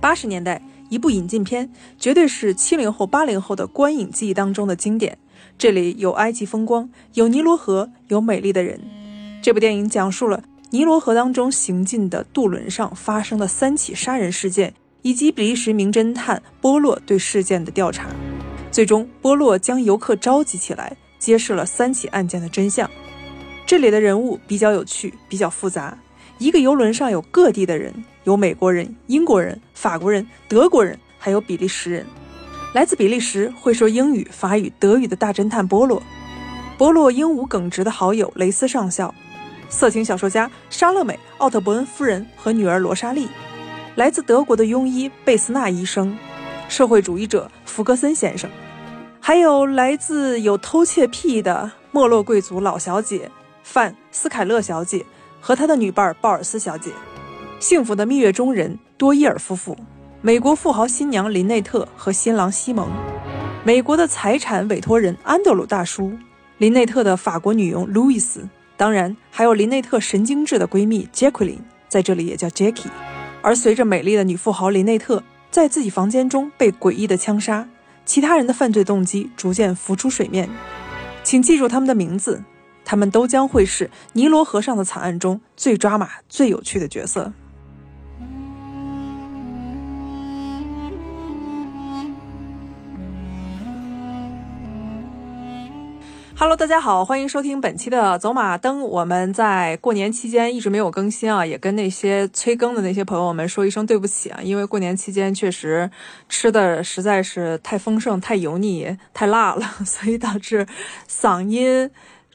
八十年代，一部引进片，绝对是七零后、八零后的观影记忆当中的经典。这里有埃及风光，有尼罗河，有美丽的人。这部电影讲述了尼罗河当中行进的渡轮上发生的三起杀人事件，以及比利时名侦探波洛对事件的调查。最终，波洛将游客召集起来，揭示了三起案件的真相。这里的人物比较有趣，比较复杂。一个游轮上有各地的人，有美国人、英国人、法国人、德国人，还有比利时人。来自比利时、会说英语、法语、德语的大侦探波洛，波洛英武耿直的好友雷斯上校，色情小说家莎乐美、奥特伯恩夫人和女儿罗莎莉，来自德国的庸医贝斯纳医生，社会主义者福格森先生，还有来自有偷窃癖的没落贵族老小姐范斯凯勒小姐。和他的女伴鲍尔斯小姐，幸福的蜜月中人多伊尔夫妇，美国富豪新娘林内特和新郎西蒙，美国的财产委托人安德鲁大叔，林内特的法国女佣路易斯，当然还有林内特神经质的闺蜜杰奎琳，在这里也叫 Jackie。而随着美丽的女富豪林内特在自己房间中被诡异的枪杀，其他人的犯罪动机逐渐浮出水面，请记住他们的名字。他们都将会是尼罗河上的惨案中最抓马、最有趣的角色。Hello，大家好，欢迎收听本期的走马灯。我们在过年期间一直没有更新啊，也跟那些催更的那些朋友们说一声对不起啊，因为过年期间确实吃的实在是太丰盛、太油腻、太辣了，所以导致嗓音。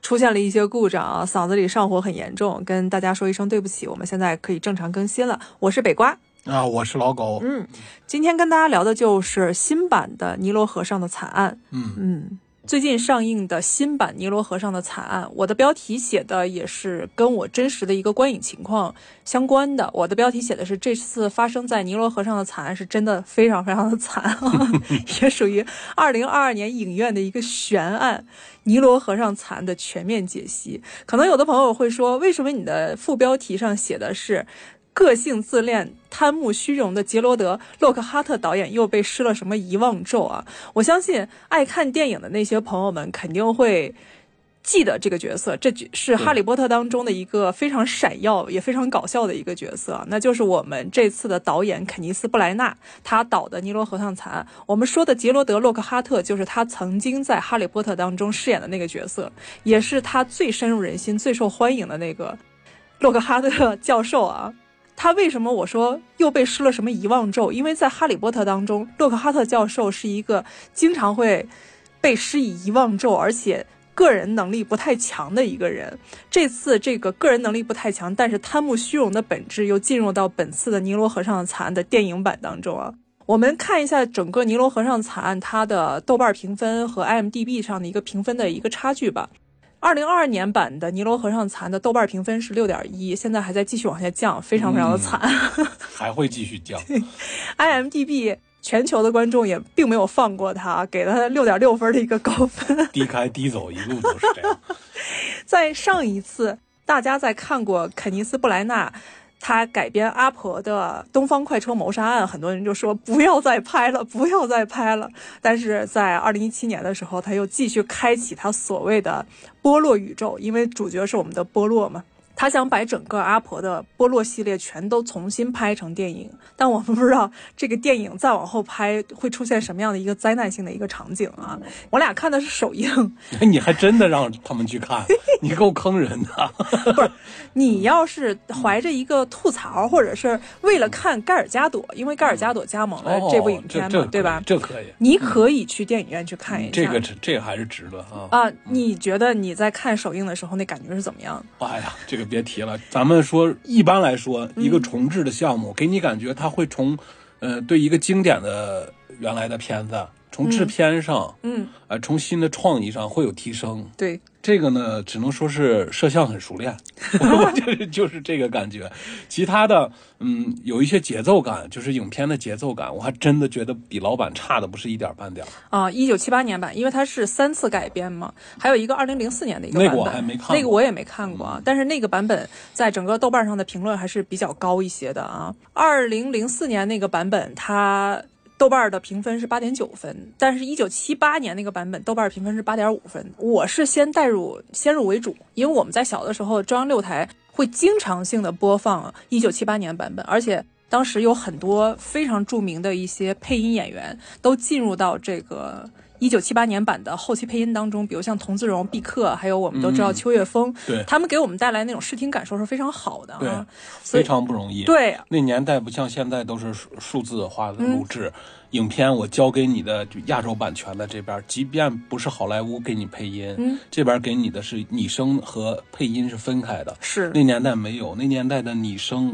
出现了一些故障啊，嗓子里上火很严重，跟大家说一声对不起。我们现在可以正常更新了。我是北瓜啊，我是老狗。嗯，今天跟大家聊的就是新版的尼罗河上的惨案。嗯嗯。最近上映的新版《尼罗河上的惨案》，我的标题写的也是跟我真实的一个观影情况相关的。我的标题写的是这次发生在尼罗河上的惨案是真的非常非常的惨，也属于二零二二年影院的一个悬案——尼罗河上惨案的全面解析。可能有的朋友会说，为什么你的副标题上写的是？个性自恋、贪慕虚荣的杰罗德·洛克哈特导演又被施了什么遗忘咒啊？我相信爱看电影的那些朋友们肯定会记得这个角色，这是《哈利波特》当中的一个非常闪耀也非常搞笑的一个角色，那就是我们这次的导演肯尼斯·布莱纳他导的《尼罗河上惨案》。我们说的杰罗德·洛克哈特就是他曾经在《哈利波特》当中饰演的那个角色，也是他最深入人心、最受欢迎的那个洛克哈特教授啊。他为什么我说又被施了什么遗忘咒？因为在《哈利波特》当中，洛克哈特教授是一个经常会被施以遗忘咒，而且个人能力不太强的一个人。这次这个个人能力不太强，但是贪慕虚荣的本质又进入到本次的《尼罗河上的惨案》的电影版当中啊。我们看一下整个《尼罗河上惨案》它的豆瓣评分和 IMDB 上的一个评分的一个差距吧。二零二二年版的《尼罗河上残》的豆瓣评分是六点一，现在还在继续往下降，非常非常的惨，还会继续降。IMDB 全球的观众也并没有放过他，给了他六点六分的一个高分。低开低走，一路都是这样。在上一次，大家在看过肯尼斯·布莱纳。他改编阿婆的《东方快车谋杀案》，很多人就说不要再拍了，不要再拍了。但是在二零一七年的时候，他又继续开启他所谓的波洛宇宙，因为主角是我们的波洛嘛。他想把整个阿婆的波洛系列全都重新拍成电影，但我们不知道这个电影再往后拍会出现什么样的一个灾难性的一个场景啊！我俩看的是首映，你还真的让他们去看，你够坑人的。不是，你要是怀着一个吐槽，或者是为了看盖尔加朵，因为盖尔加朵加盟了这部影片嘛，对吧？这可以，你可以去电影院去看一下。这个这个还是值得啊！啊，你觉得你在看首映的时候那感觉是怎么样？哎呀，这个。别提了，咱们说一般来说，一个重置的项目，给你感觉它会从，呃，对一个经典的原来的片子从制片上，嗯，呃，从新的创意上会有提升。对，这个呢，只能说是摄像很熟练，我就是就是这个感觉。其他的，嗯，有一些节奏感，就是影片的节奏感，我还真的觉得比老版差的不是一点半点。啊，一九七八年版，因为它是三次改编嘛，还有一个二零零四年的一个版本，那个我还没看过那个我也没看过啊。但是那个版本在整个豆瓣上的评论还是比较高一些的啊。二零零四年那个版本，它豆瓣的评分是八点九分，但是一九七八年那个版本豆瓣评分是八点五分。我是先带入先入为主，因为我们在小的时候中央六台会经常性的播放一九七八年版本，而且。当时有很多非常著名的一些配音演员都进入到这个一九七八年版的后期配音当中，比如像童自荣、毕克，还有我们都知道秋月峰，对他们给我们带来那种视听感受是非常好的啊。非常不容易。，对，那年代不像现在都是数数字化的嗯录制，影片我交给你的就亚洲版权的这边，即便不是好莱坞给你配音，嗯这边给你的是拟声和配音是分开的。是那年代没有，那年代的拟声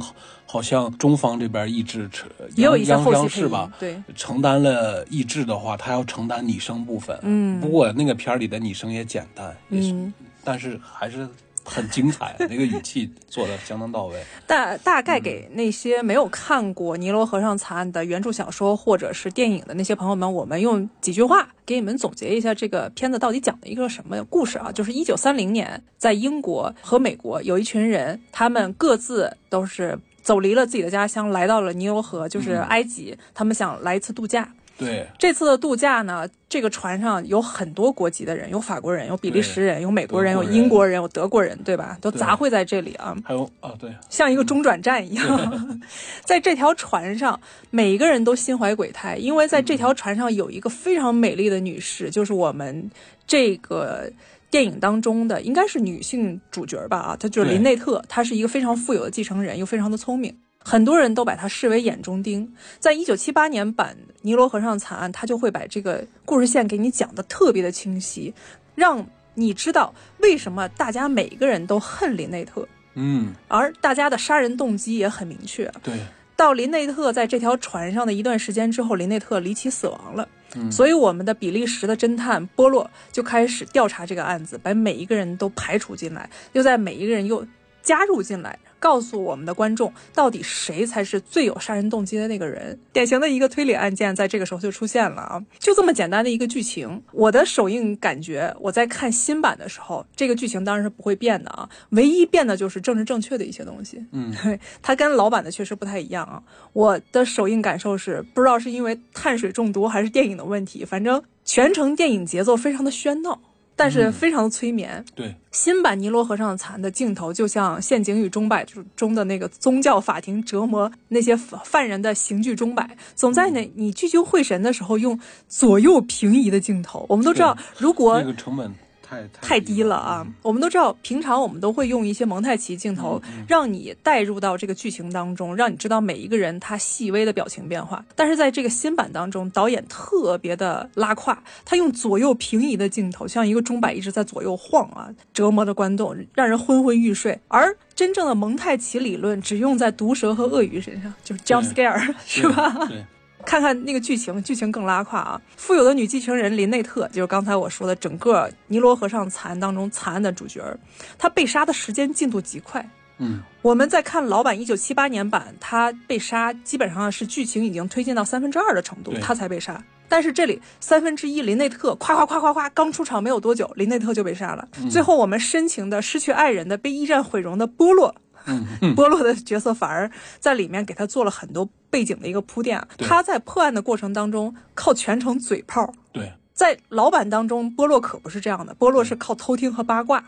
好好像中方这边译制承也有一些后央视吧，对，承担了译制的话，他要承担拟声部分。嗯不过那个片儿里的拟声也简单，也是，嗯但是还是很精彩，那个语气做的相当到位。大大概给那些没有看过《尼罗河上惨案》的原著小说或者是电影的那些朋友们，我们用几句话给你们总结一下这个片子到底讲的一个什么故事啊？就是一九三零年，在英国和美国有一群人，他们各自都是走离了自己的家乡，来到了尼罗河，就是埃及，他们想来一次度假。对，这次的度假呢，这个船上有很多国籍的人，有法国人，有比利时人，有美国人，有德国人英国人，有德国人，对吧？都杂烩在这里啊。还有啊，对，像一个中转站一样，在这条船上，每一个人都心怀鬼胎，因为在这条船上有一个非常美丽的女士，就是我们这个电影当中的应该是女性主角吧啊，她就是林内特，她是一个非常富有的继承人，又非常的聪明。很多人都把她视为眼中钉。在一九七八年版《尼罗河上惨案》，他就会把这个故事线给你讲的特别的清晰，让你知道为什么大家每个人都恨林内特。嗯，而大家的杀人动机也很明确。对，到林内特在这条船上的一段时间之后，林内特离奇死亡了。嗯所以我们的比利时的侦探波洛就开始调查这个案子，把每一个人都排除进来，又在每一个人又加入进来，告诉我们的观众到底谁才是最有杀人动机的那个人。典型的一个推理案件在这个时候就出现了啊！就这么简单的一个剧情，我的首映感觉，我在看新版的时候，这个剧情当然是不会变的啊，唯一变的就是政治正确的一些东西。嗯，它跟老版的确实不太一样啊。我的首映感受是，不知道是因为碳水中毒还是电影的问题，反正全程电影节奏非常的喧闹，但是非常的催眠。对，新版《尼罗河上的惨案》的镜头就像《陷阱与钟摆》中的那个宗教法庭折磨那些犯人的刑具钟摆，总在那你聚精会神的时候用左右平移的镜头。我们都知道，如果那个成本太太低了啊！我们都知道，平常我们都会用一些蒙太奇镜头，让你带入到这个剧情当中，让你知道每一个人他细微的表情变化。但是在这个新版当中，导演特别的拉胯，他用左右平移的镜头，像一个钟摆一直在左右晃啊，折磨着观众，让人昏昏欲睡。而真正的蒙太奇理论只用在毒蛇和鳄鱼身上，就是 jump scare，是吧？对，看看那个剧情，剧情更拉胯啊！富有的女继承人林内特，就是刚才我说的整个尼罗河上惨案当中惨案的主角儿，她被杀的时间进度极快。嗯，我们在看老版一九七八年版，她被杀基本上是剧情已经推进到三分之二的程度，对她才被杀。但是这里三分之一林内特夸夸夸夸夸刚出场没有多久，林内特就被杀了。嗯最后我们深情的失去爱人的被一战毁容的波洛，嗯波洛的角色反而在里面给他做了很多背景的一个铺垫啊。他在破案的过程当中靠全程嘴炮，对，在老版当中波洛可不是这样的，波洛是靠偷听和八卦，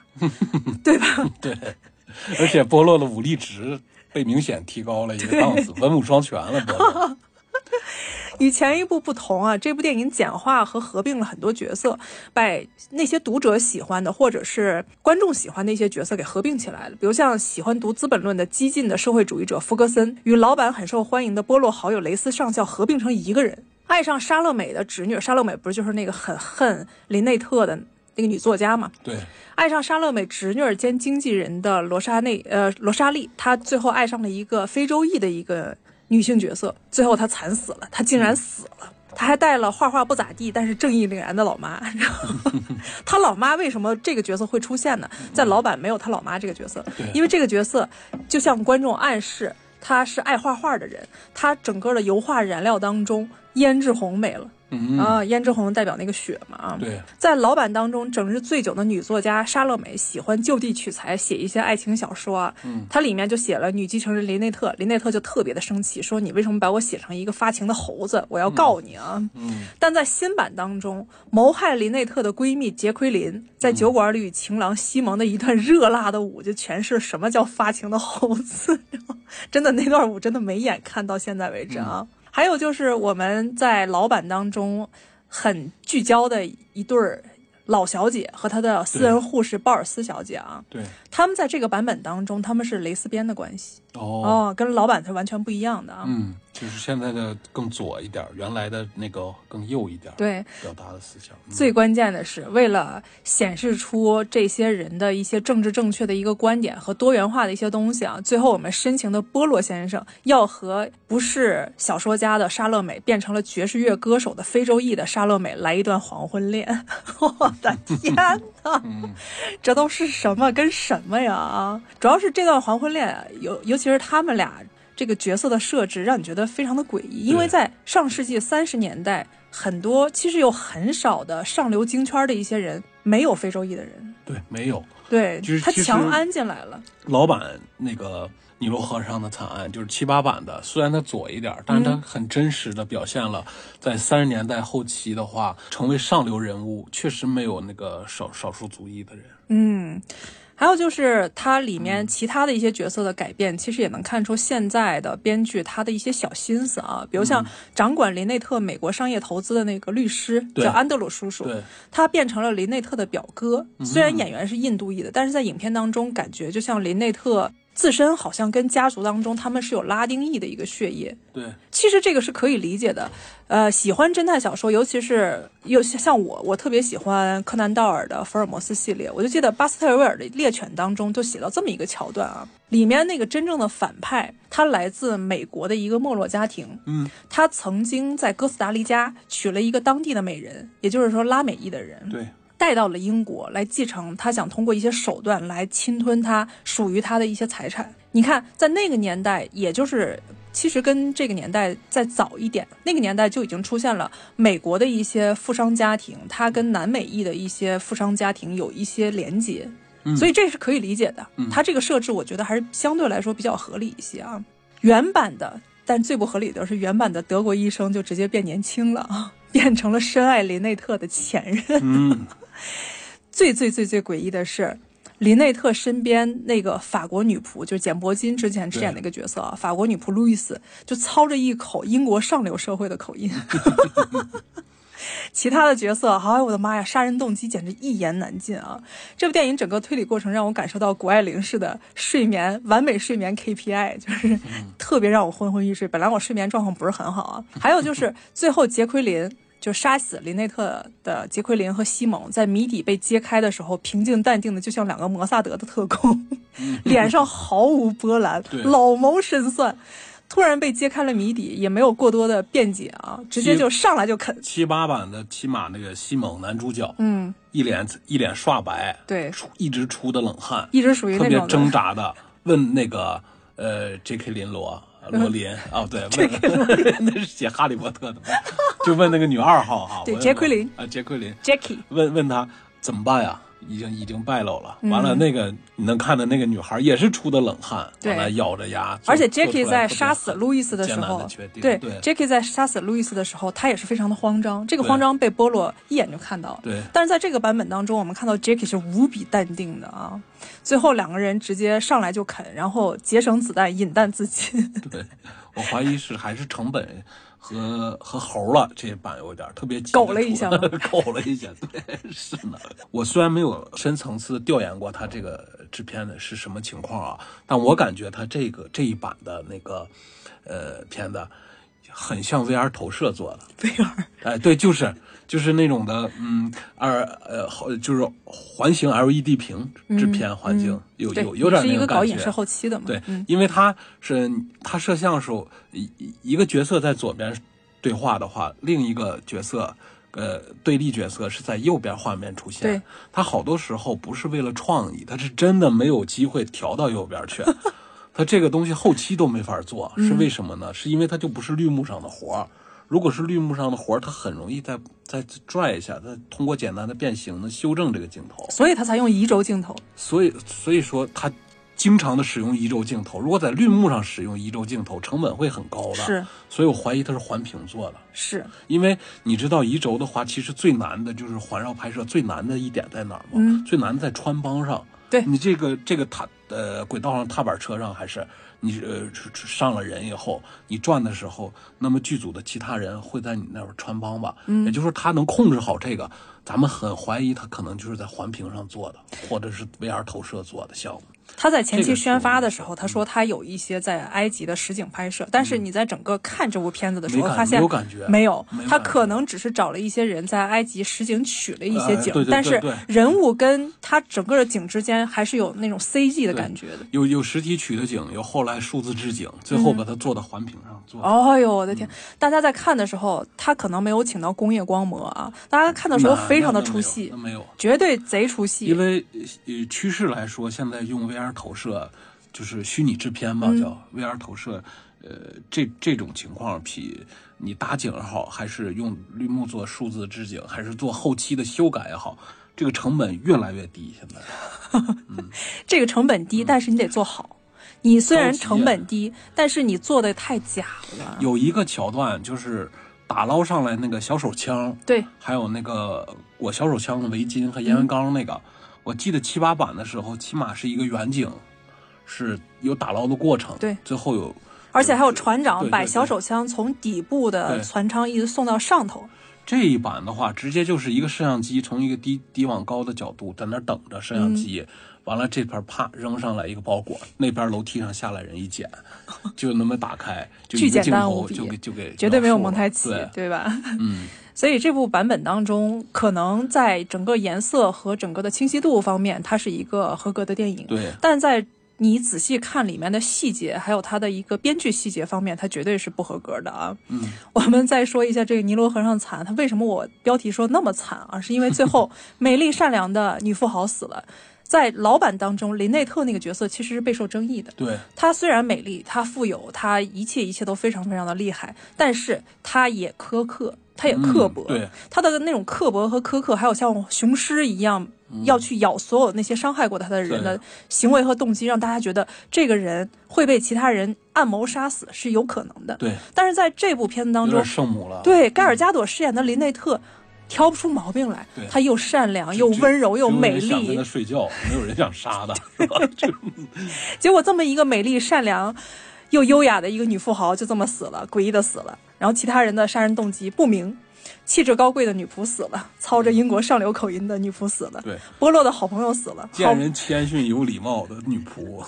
对吧？对，而且波洛的武力值被明显提高了一个档次，文武双全了。波洛，与前一部不同啊，这部电影简化和合并了很多角色，把那些读者喜欢的或者是观众喜欢的一些角色给合并起来了。比如像喜欢读《资本论》的激进的社会主义者福格森，与老板很受欢迎的波洛好友雷斯上校合并成一个人。爱上莎乐美的侄女，莎乐美不是就是那个很恨林内特的那个女作家嘛？对，爱上莎乐美侄女兼经纪人的罗莎内呃罗莎莉，她最后爱上了一个非洲裔的一个女性角色，最后她惨死了，她竟然死了。她还带了画画不咋地，但是正义凛然的老妈。然后她老妈为什么这个角色会出现呢？在老版没有她老妈这个角色，因为这个角色就向观众暗示她是爱画画的人，她整个的油画燃料当中胭脂红没了。嗯，啊，胭脂红代表那个雪嘛啊。对，在老版当中，整日醉酒的女作家莎乐美喜欢就地取材写一些爱情小说啊。嗯，它里面就写了女继承人林内特，林内特就特别的生气，说你为什么把我写成一个发情的猴子？我要告你啊！嗯，但在新版当中，谋害林内特的闺蜜杰奎琳在酒馆里与情郎西蒙的一段热辣的舞，就诠释了什么叫发情的猴子。真的那段舞真的没眼看到现在为止啊。还有就是我们在老版当中很聚焦的一对儿老小姐和她的私人护士鲍尔斯小姐啊，对，他们在这个版本当中他们是蕾丝边的关系哦，哦，跟老版是完全不一样的啊。嗯，就是现在的更左一点，原来的那个更右一点，对，表达的思想。嗯最关键的是，为了显示出这些人的一些政治正确的一个观点和多元化的一些东西啊，最后我们深情的波洛先生要和不是小说家的沙乐美变成了爵士乐歌手的非洲裔的沙乐美来一段黄昏恋。我的天哪，嗯这都是什么跟什么呀啊！主要是这段黄昏恋，有尤其是他们俩这个角色的设置，让你觉得非常的诡异，因为在上世纪三十年代，很多其实有很少的上流京圈的一些人没有非洲裔的人，对，没有。对他就是他强安进来了，老版那个尼罗河上的惨案，就是七八版的，虽然它左一点，但是它很真实的表现了，在三十年代后期的话，成为上流人物确实没有那个少少数族裔的人。嗯。还有就是它里嗯。面其他的一些角色的改变，其实也能看出现在的编剧他的一些小心思啊，比如嗯。像掌管林内特美国商业投资的那个律师对。叫安德鲁叔叔，他变成了林内特的表哥。嗯。虽然演员是印度裔的，但是在影片当中感觉就像林内特自身好像跟家族当中他们是有拉丁裔的一个血液。对，其实这个是可以理解的，呃，喜欢侦探小说，尤其是又像我，我特别喜欢柯南道尔的福尔摩斯系列。我就记得巴斯特维尔的《猎犬》当中就写到这么一个桥段啊，里面那个真正的反派，他来自美国的一个没落家庭，嗯，他曾经在哥斯达黎加娶了一个当地的美人，也就是说拉美裔的人，对，带到了英国来继承，他想通过一些手段来侵吞他属于他的一些财产。你看，在那个年代，也就是其实跟这个年代再早一点，那个年代就已经出现了美国的一些富商家庭，他跟南美裔的一些富商家庭有一些连接，嗯所以这是可以理解的。嗯他这个设置，我觉得还是相对来说比较合理一些啊。原版的，但最不合理的是原版的德国医生就直接变年轻了啊，变成了深爱林内特的前任。嗯，最最最最诡异的是，林内特身边那个法国女仆，就是简·伯金之前饰演的一个角色啊，法国女仆路易斯就操着一口英国上流社会的口音。其他的角色，哎呦我的妈呀，杀人动机简直一言难尽啊！这部电影整个推理过程让我感受到谷爱凌式的睡眠完美睡眠 KPI，就是特别让我昏昏欲睡。本来我睡眠状况不是很好啊。还有就是最后杰奎琳。就杀死林内特的杰奎琳和西蒙，在谜底被揭开的时候，平静淡定的，就像两个摩萨德的特工，脸上毫无波澜，老谋深算。突然被揭开了谜底，也没有过多的辩解啊，直接就上来就啃。七八版的起码那个西蒙男主角，嗯，一脸一脸刷白，对，出一直出的冷汗，一直属于特别那种的挣扎的问那个呃 J.K. 林罗。罗琳哦，对，问那是写《哈利波特》的嘛，就问那个女二号哈，杰奎琳啊，杰奎琳，Jackie。问问他怎么办呀？已经已经败露了，嗯完了那个你能看到那个女孩也是出的冷汗，对完了咬着牙，而且 Jackie 在杀死狠路易斯的时候对对 Jackie 在杀死路易斯的时候，他也是非常的慌张。这个慌张被波洛一眼就看到了。对但是在这个版本当中，我们看到 Jackie 是无比淡定的啊。最后两个人直接上来就啃，然后节省子弹，引弹自尽。对，我怀疑是还是成本和和猴了这版有点特别急狗了一下 狗了一下，对，是呢。我虽然没有深层次调研过他这个制片的是什么情况啊，但我感觉他这个这一版的那个呃片子很像 VR 投射做的。VR 哎，对，就是就是那种的，嗯，二呃，好，就是环形 LED 屏制片环境，有有有点那感觉个搞影视后期的嘛？对，嗯因为他是他摄像时候一一一个角色在左边对话的话，另一个角色，呃，对立角色是在右边画面出现。对，他好多时候不是为了创意，他是真的没有机会调到右边去。他这个东西后期都没法做，是为什么呢？是因为他就不是绿幕上的活儿。如果是绿幕上的活儿，它很容易再再拽一下，再通过简单的变形呢修正这个镜头。所以它才用移轴镜头。所以所以说它经常的使用移轴镜头。如果在绿幕上使用移轴镜头，成本会很高的。是，所以我怀疑它是环屏做的。是因为你知道移轴的话，其实最难的就是环绕拍摄最难的一点在哪儿吗？嗯最难在穿帮上。对你这个这个踏呃轨道上踏板车上还是你呃上了人以后，你转的时候，那么剧组的其他人会在你那儿穿帮吧？嗯，也就是说他能控制好这个，咱们很怀疑他可能就是在环屏上做的，或者是 VR 投射做的项目。他在前期宣发的时候，他说他有一些在埃及的实景拍摄，但是你在整个看这部片子的时候，发现没有他可能只是找了一些人在埃及实景取了一些景，但是人物跟他整个的景之间还是有那种 CG 的感觉的。有有实体取的景，有后来数字置景，最后把它做到环屏上做的。哦呦，我的天！大家在看的时候，他可能没有请到工业光魔啊，大家看的时候非常的出戏，没有。绝对贼出戏。因为呃趋势来说，现在用 VR 投射就是虚拟制片嘛，嗯叫 VR 投射。呃，这这种情况比你打景也好，还是用绿幕做数字置景，还是做后期的修改也好，这个成本越来越低。现在 这个成本低，但是你得做好。你虽然成本低，但是你做的太假了。有一个桥段就是打捞上来那个小手枪，对，还有那个裹小手枪的围巾和烟灰缸那个，我记得七八版的时候，起码是一个远景，是有打捞的过程，对最后有而且还有船长把小手枪从底部的船舱一直送到上头。这一版的话，直接就是一个摄像机从一个低低往高的角度在那等着摄像机，嗯完了这边啪扔上来一个包裹，那边楼梯上下来人一捡，就那么打开，就巨一个镜简单无比头就给就给绝对没有蒙太奇，对，对吧？嗯，所以这部版本当中，可能在整个颜色和整个的清晰度方面，它是一个合格的电影。对，但在你仔细看里面的细节，还有它的一个编剧细节方面，它绝对是不合格的啊。嗯，我们再说一下这个尼罗河上惨，它为什么我标题说那么惨啊？是因为最后 美丽善良的女富豪死了。在老版当中，林内特那个角色其实是备受争议的。对，她虽然美丽，她富有，她一切一切都非常非常的厉害，但是她也苛刻，她也刻薄。嗯对，她的那种刻薄和苛刻，还有像雄狮一样要去咬所有那些伤害过他的人的行为和动机，让大家觉得这个人会被其他人暗谋杀死是有可能的。对，但是在这部片子当中圣母了。对盖尔加朵饰演的林内特。挑不出毛病来对，她又善良，又温柔又美人想跟睡觉，没有人想杀他，是吧？就 结果这么一个美丽、善良又优雅的一个女富豪就这么死了，诡异的死了。然后其他人的杀人动机不明，气质高贵的女仆死了，操着英国上流口音的女仆死了，对，波洛的好朋友死了，好见人谦逊有礼貌的女仆，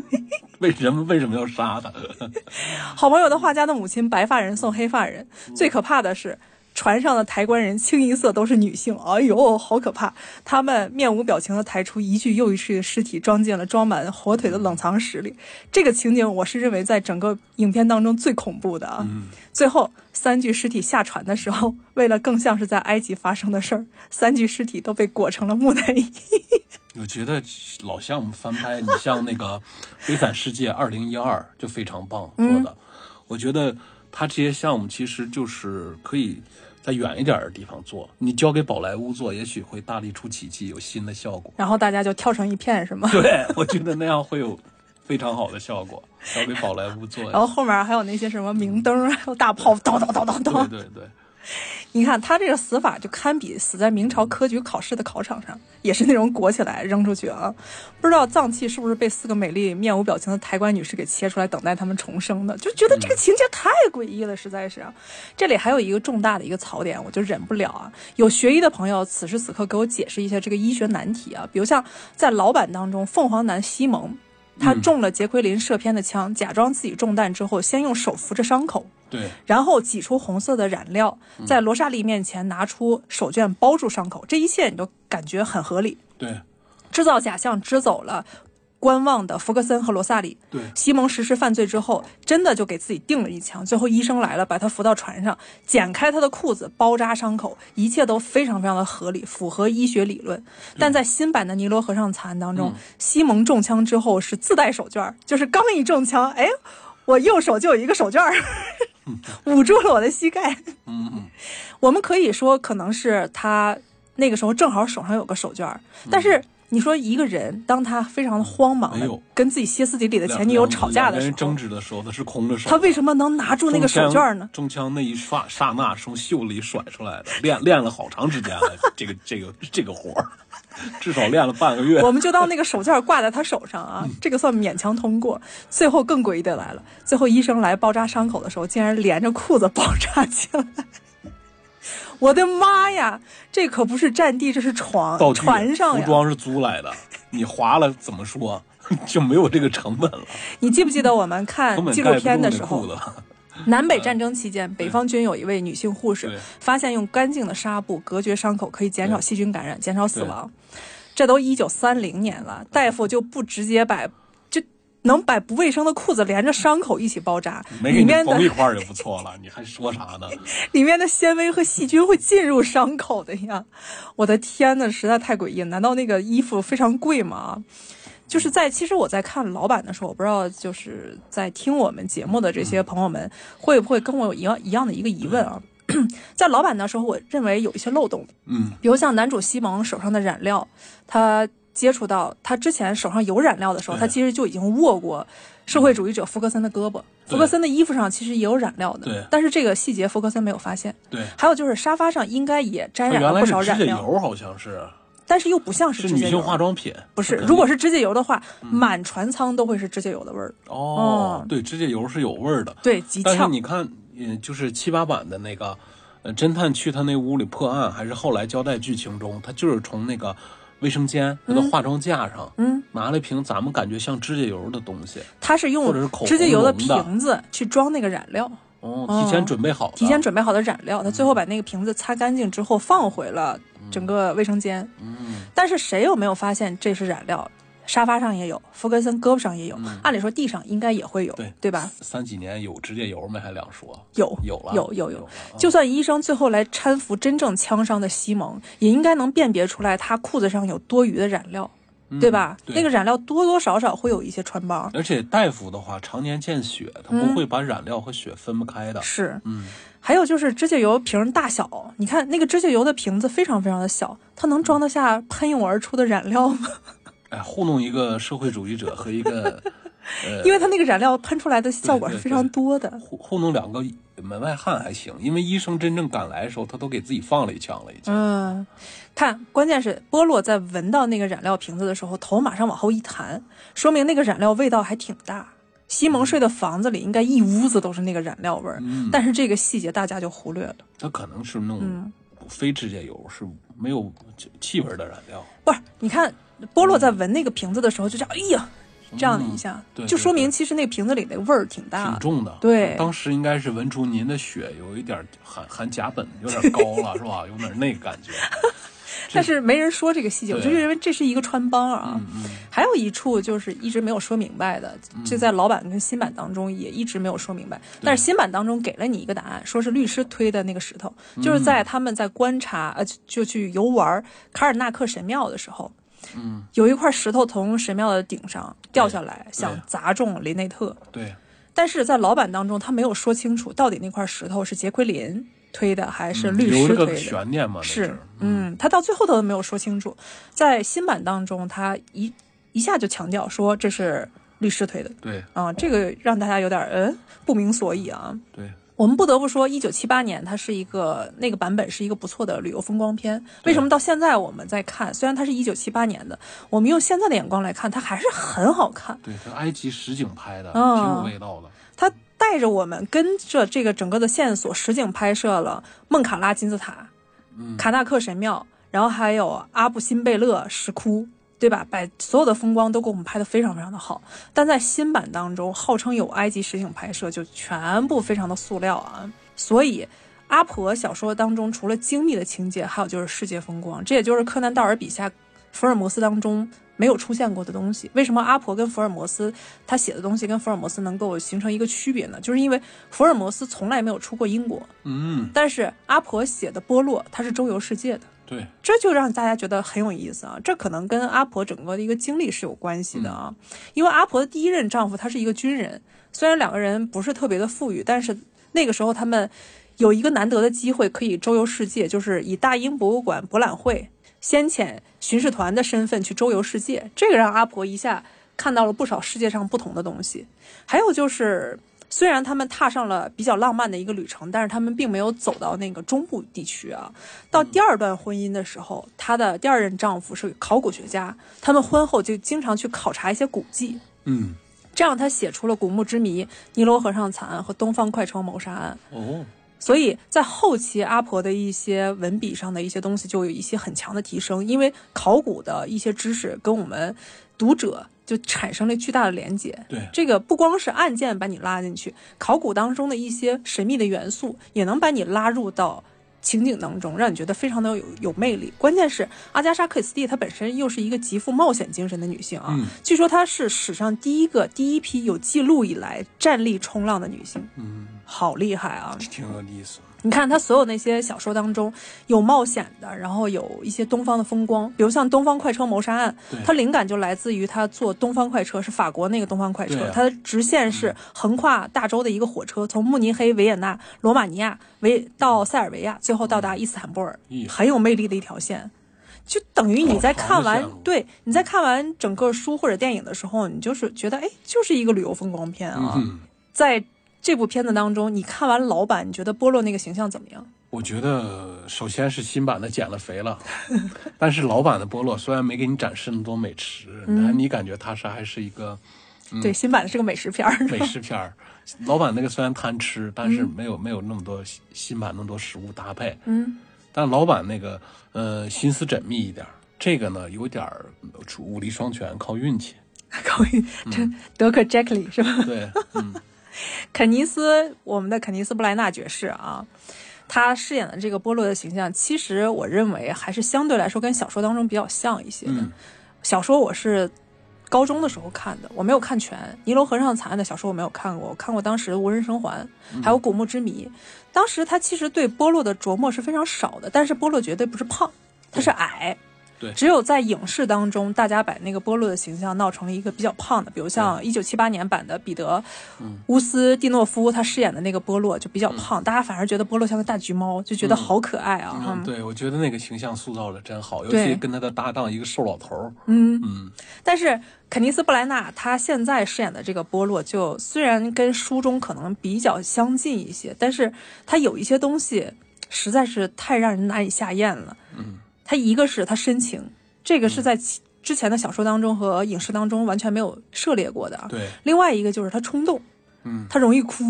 为什么为什么要杀他？好朋友的画家的母亲白发人送黑发人。最可怕的是。船上的抬棺人清一色都是女性，哎呦，好可怕！他们面无表情地抬出一具又一具的尸体，装进了装满火腿的冷藏室里。这个情景，我是认为在整个影片当中最恐怖的啊。嗯，最后，三具尸体下船的时候，为了更像是在埃及发生的事儿，三具尸体都被裹成了木乃伊。我觉得老项目翻拍，你像那个《悲惨世界二零一二》就非常棒做的。我觉得他这些项目其实就是可以在远一点的地方做，你交给宝莱坞做，也许会大力出奇迹，有新的效果。然后大家就跳成一片，是吗？对，我觉得那样会有非常好的效果。交给宝莱坞做，然后后面还有那些什么明灯，还有大炮，叨叨叨叨叨。对对对，你看他这个死法就堪比死在明朝科举考试的考场上，也是那种裹起来扔出去啊。不知道脏器是不是被四个美丽面无表情的抬棺女士给切出来，等待他们重生的？就觉得这个情节太诡异了，实在是啊。这里还有一个重大的一个槽点，我就忍不了啊。有学医的朋友，此时此刻给我解释一下这个医学难题啊。比如像在老版当中，凤凰男西蒙。他中了杰奎琳射偏的枪，假装自己中弹之后，先用手扶着伤口，对，然后挤出红色的染料，在罗莎莉面前拿出手绢包住伤口，这一切你都感觉很合理。对，制造假象支走了观望的福克森和罗萨里。对，西蒙实施犯罪之后，真的就给自己定了一枪。最后医生来了，把他扶到船上，剪开他的裤子，包扎伤口，一切都非常非常的合理，符合医学理论。但在新版的《尼罗河上惨案》当中，西蒙中枪之后是自带手绢，就是刚一中枪，哎，我右手就有一个手绢。捂住了我的膝盖。嗯嗯，我们可以说，可能是他那个时候正好手上有个手绢儿，但是你说一个人，当他非常的慌忙的嗯没有跟自己歇斯底里的前女友吵架的时两个人争，执的时候，他是空着手。他为什么能拿住那个手绢儿呢？中枪那一刹刹那从袖里甩出来的，练练了好长时间了，这个这个这个活儿，至少练了半个月。我们就当那个手绢挂在他手上啊，嗯这个算勉强通过。最后更诡异的来了，最后医生来包扎伤口的时候，竟然连着裤子包扎起来。我的妈呀，这可不是占地，这是床船上呀！服装是租来的，你划了怎么说就没有这个成本了，你记不记得我们看纪录片的时候，南北战争期间，北方军有一位女性护士发现用干净的纱布隔绝伤口可以减少细菌感染，减少死亡。这都一九三零年了，大夫就不直接把就能把不卫生的裤子连着伤口一起包扎，里面的缝一块儿也不错了，你还说啥呢？里面的纤维和细菌会进入伤口的呀！我的天呐，实在太诡异了！难道那个衣服非常贵吗？就是在其实我在看老版的时候，我不知道就是在听我们节目的这些朋友们会不会跟我有一样一样的一个疑问啊？在老版的时候，我认为有一些漏洞，嗯，比如像男主西蒙手上的染料，他接触到他之前手上有染料的时候，他其实就已经握过社会主义者福克森的胳膊。福克森的衣服上其实也有染料的对，但是这个细节福克森没有发现。对，还有就是沙发上应该也沾它原来染了不是指甲少染料，油，好像是。但是又不像是是女性指甲油。化妆品，不是，如果是指甲油的话，满船舱都会是指甲油的味儿，哦，嗯。对，指甲油是有味儿的，对，极但是。你看，嗯，就是七八版的那个，呃，侦探去他那屋里破案，还是后来交代剧情中，他就是从那个卫生间他的化妆架上，嗯，拿了一瓶咱们感觉像指甲油的东西，它是用或者是口指甲油的瓶子去装那个染料，哦，哦提前准备好的，提前准备好的染料，他最后把那个瓶子擦干净之后放回了整个卫生间。嗯，但是谁有没有发现这是染料？沙发上也有，福格森胳膊上也有，按理说地上应该也会有，对对吧？三几年有指甲油没还两说，有有了，有有有就算医生最后来搀扶真正枪伤的西蒙，也应该能辨别出来他裤子上有多余的染料，对吧？对那个染料多多少少会有一些穿帮。而且大夫的话，常年见血，他不会把染料和血分不开的。是，嗯，还有就是指甲油瓶大小，你看那个指甲油的瓶子非常非常的小，它能装得下喷涌而出的染料吗？哎，糊弄一个社会主义者和一个，呃，因为他那个染料喷出来的效果是非常多的。糊糊弄两个门外汉还行，因为医生真正赶来的时候，他都给自己放了一枪了，已经。嗯，看，关键是波洛在闻到那个染料瓶子的时候，头马上往后一弹，说明那个染料味道还挺大。西蒙睡的房子里应该一屋子都是那个染料味儿，嗯，但是这个细节大家就忽略了。他可能是那种嗯非指甲油，是没有气味的染料。不是，你看波洛在闻那个瓶子的时候，就这样，哎呀，这样的一下，嗯对就说明其实那个瓶子里那个味儿挺大的。挺重的，对当时应该是闻出您的血有一点含含甲苯，有点高了，是吧？有点那个感觉。但是没人说这个细节，我就认为这是一个穿帮啊。嗯嗯，还有一处就是一直没有说明白的，这在老版跟新版当中也一直没有说明白。但是新版当中给了你一个答案，说是律师推的那个石头，就是在他们在观察呃就就去游玩卡尔纳克神庙的时候，嗯，有一块石头从神庙的顶上掉下来，想砸中林内特。对，但是在老版当中，他没有说清楚到底那块石头是杰奎琳推的还是律师推的。悬念嘛，是，嗯，他到最后都没有说清楚。在新版当中，他一一下就强调说这是律师推的对啊，这个让大家有点嗯不明所以啊。对，我们不得不说，一九七八年它是一个那个版本是一个不错的旅游风光片。为什么到现在我们在看，虽然它是一九七八年的，我们用现在的眼光来看，它还是很好看。对，它埃及实景拍的，嗯挺有味道的。它带着我们跟着这个整个的线索，实景拍摄了孟卡拉金字塔、嗯卡纳克神庙，然后还有阿布辛贝勒石窟，对吧？把所有的风光都给我们拍得非常非常的好。但在新版当中，号称有埃及实景拍摄，就全部非常的塑料啊。所以，阿婆小说当中除了精密的情节，还有就是世界风光，这也就是柯南道尔笔下福尔摩斯当中没有出现过的东西。为什么阿婆跟福尔摩斯他写的东西跟福尔摩斯能够形成一个区别呢？就是因为福尔摩斯从来没有出过英国，嗯，但是阿婆写的波洛他是周游世界的。对，这就让大家觉得很有意思啊！这可能跟阿婆整个的一个经历是有关系的啊，因为阿婆的第一任丈夫他是一个军人，虽然两个人不是特别的富裕，但是那个时候他们有一个难得的机会可以周游世界，就是以大英博物馆博览会先遣巡视团的身份去周游世界，这个让阿婆一下看到了不少世界上不同的东西。还有就是。虽然他们踏上了比较浪漫的一个旅程，但是他们并没有走到那个中部地区啊。到第二段婚姻的时候，她的第二任丈夫是考古学家，他们婚后就经常去考察一些古迹，嗯，这样他写出了《古墓之谜》《尼罗河上惨案》和《东方快车谋杀案》。哦，所以在后期，阿婆的一些文笔上的一些东西就有一些很强的提升，因为考古的一些知识跟我们读者就产生了巨大的连接。对，这个不光是案件把你拉进去，考古当中的一些神秘的元素也能把你拉入到情景当中，让你觉得非常的有有魅力。关键是阿加莎·克里斯蒂她本身又是一个极富冒险精神的女性啊，嗯据说她是史上第一个第一批有记录以来站立冲浪的女性，嗯，好厉害啊！挺有意思。你看他所有那些小说当中有冒险的，然后有一些东方的风光，比如像《东方快车谋杀案对》，它灵感就来自于他坐东方快车，是法国那个东方快车，它的直线是横跨大洲的一个火车，从慕尼黑、维也纳、罗马尼亚维到塞尔维亚，最后到达伊斯坦布尔，咦很有魅力的一条线。就等于你在看完对你在看完整个书或者电影的时候，你就是觉得，哎，就是一个旅游风光片啊。嗯，在这部片子当中，你看完老版，你觉得波洛那个形象怎么样？我觉得首先是新版的减了肥了，但是老版的波洛虽然没给你展示那么多美食，但你感觉他是还是一个对，新版的是个美食片儿，美食片儿。老版那个虽然贪吃，但是没有没有那么多新新版那么多食物搭配。嗯，但老版那个呃心思缜密一点，这个呢有点儿武力双全，靠运气。靠运这德克·杰克里是吧？对，嗯，肯尼斯，我们的肯尼斯·布莱纳爵士啊，他饰演的这个波洛的形象，其实我认为还是相对来说跟小说当中比较像一些的。嗯小说我是高中的时候看的，我没有看全。尼罗河上惨案的小说我没有看过，我看过当时《无人生还》，还有《古墓之谜》。当时他其实对波洛的琢磨是非常少的，但是波洛绝对不是胖，他是矮。对。只有在影视当中，大家把那个波洛的形象闹成了一个比较胖的，比如像一九七八年版的彼得嗯乌斯蒂诺夫他饰演的那个波洛就比较胖，大家反而觉得波洛像个大橘猫，就觉得好可爱啊。嗯，对，我觉得那个形象塑造的真好，尤其跟他的搭档一个瘦老头儿，嗯，嗯，但是肯尼斯·布莱纳他现在饰演的这个波洛，就虽然跟书中可能比较相近一些，但是他有一些东西实在是太让人难以下咽了。嗯，他一个是他深情，这个是在之前的小说当中和影视当中完全没有涉猎过的啊。对，另外一个就是他冲动，嗯，他容易哭，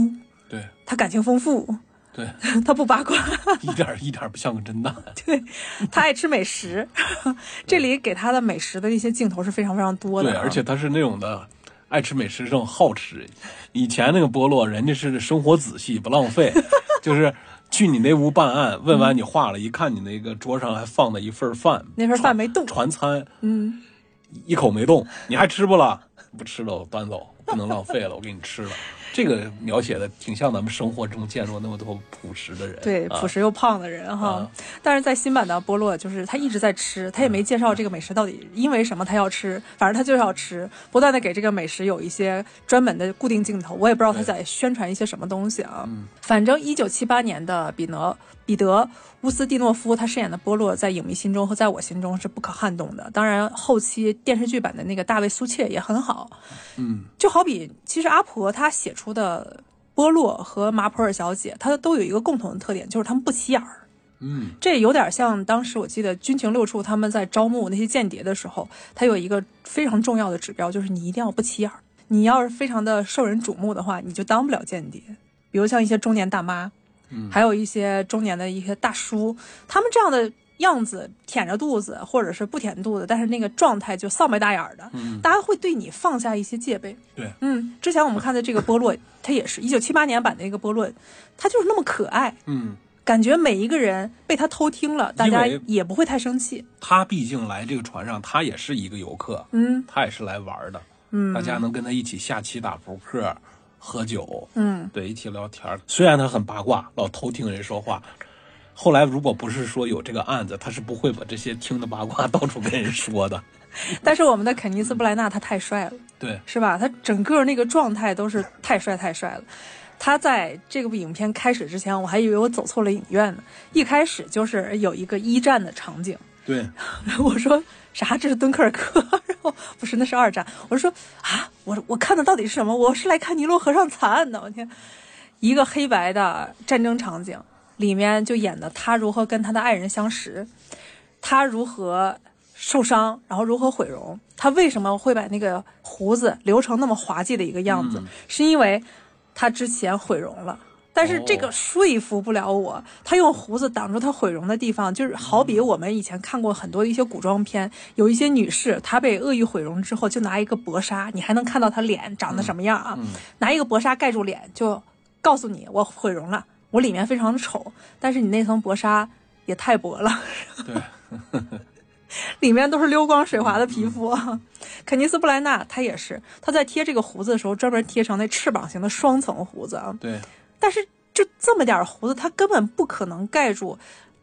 对他感情丰富，对，他不八卦，一点一点不像个侦探。对他爱吃美食。这里给他的美食的一些镜头是非常非常多的对，啊。而且他是那种的爱吃美食，这种好吃。以前那个波洛，人家是生活仔细，不浪费，就是去你那屋办案，问完你话了，一看你那个桌上还放了一份饭，那份饭没动传餐，嗯，一口没动，你还吃不了？不吃了，我端走，不能浪费了，我给你吃了。这个描写的挺像咱们生活中见过那么多朴实的人，对，啊朴实又胖的人哈。啊但是在新版的波洛，就是他一直在吃，他也没介绍这个美食到底因为什么他要吃，反正他就是要吃，不断的给这个美食有一些专门的固定镜头。我也不知道他在宣传一些什么东西啊。嗯反正一九七八年的彼得彼得乌斯蒂诺夫他饰演的波洛，在影迷心中和在我心中是不可撼动的。当然，后期电视剧版的那个大卫苏切也很好，嗯，就好比，其实阿婆她写出的波洛和马普尔小姐，她都有一个共同的特点，就是她们不起眼儿。嗯，这有点像当时我记得军情六处他们在招募那些间谍的时候，他有一个非常重要的指标，就是你一定要不起眼儿。你要是非常的受人瞩目的话，你就当不了间谍。比如像一些中年大妈，嗯。还有一些中年的一些大叔，他们这样的样子，舔着肚子或者是不舔肚子，但是那个状态就丧眉大眼儿的，嗯。大家会对你放下一些戒备。对，嗯，之前我们看的这个波洛，他也是一九七八年版的一个波洛，他就是那么可爱，嗯，感觉每一个人被他偷听了，大家也不会太生气。他毕竟来这个船上，他也是一个游客，嗯他也是来玩的，嗯大家能跟他一起下棋、打扑克、喝酒，嗯，对，一起聊天儿。虽然他很八卦，老偷听人说话，后来如果不是说有这个案子，他是不会把这些听的八卦到处跟人说的。但是我们的肯尼斯布莱纳他太帅了，对，是吧？他整个那个状态都是太帅太帅了。他在这部影片开始之前，我还以为我走错了影院呢。一开始就是有一个一战的场景，对，我说啥？这是敦刻尔克？然后不是，那是二战。我说啊，我我看的到底是什么？我是来看尼罗河上惨案的。我天，一个黑白的战争场景，里面就演的他如何跟他的爱人相识，他如何受伤，然后如何毁容，他为什么会把那个胡子留成那么滑稽的一个样子，嗯是因为他之前毁容了。但是这个哦说服不了我，他用胡子挡住他毁容的地方，就是好比我们以前看过很多的一些古装片，有一些女士她被恶意毁容之后，就拿一个薄纱，你还能看到她脸长得什么样啊？嗯拿一个薄纱盖住脸，就告诉你我毁容了，我里面非常的丑，但是你那层薄纱也太薄了，对，里面都是溜光水滑的皮肤。啊。肯尼斯布莱纳他也是，他在贴这个胡子的时候，专门贴成那翅膀型的双层胡子啊。对，但是就这么点儿胡子，他根本不可能盖住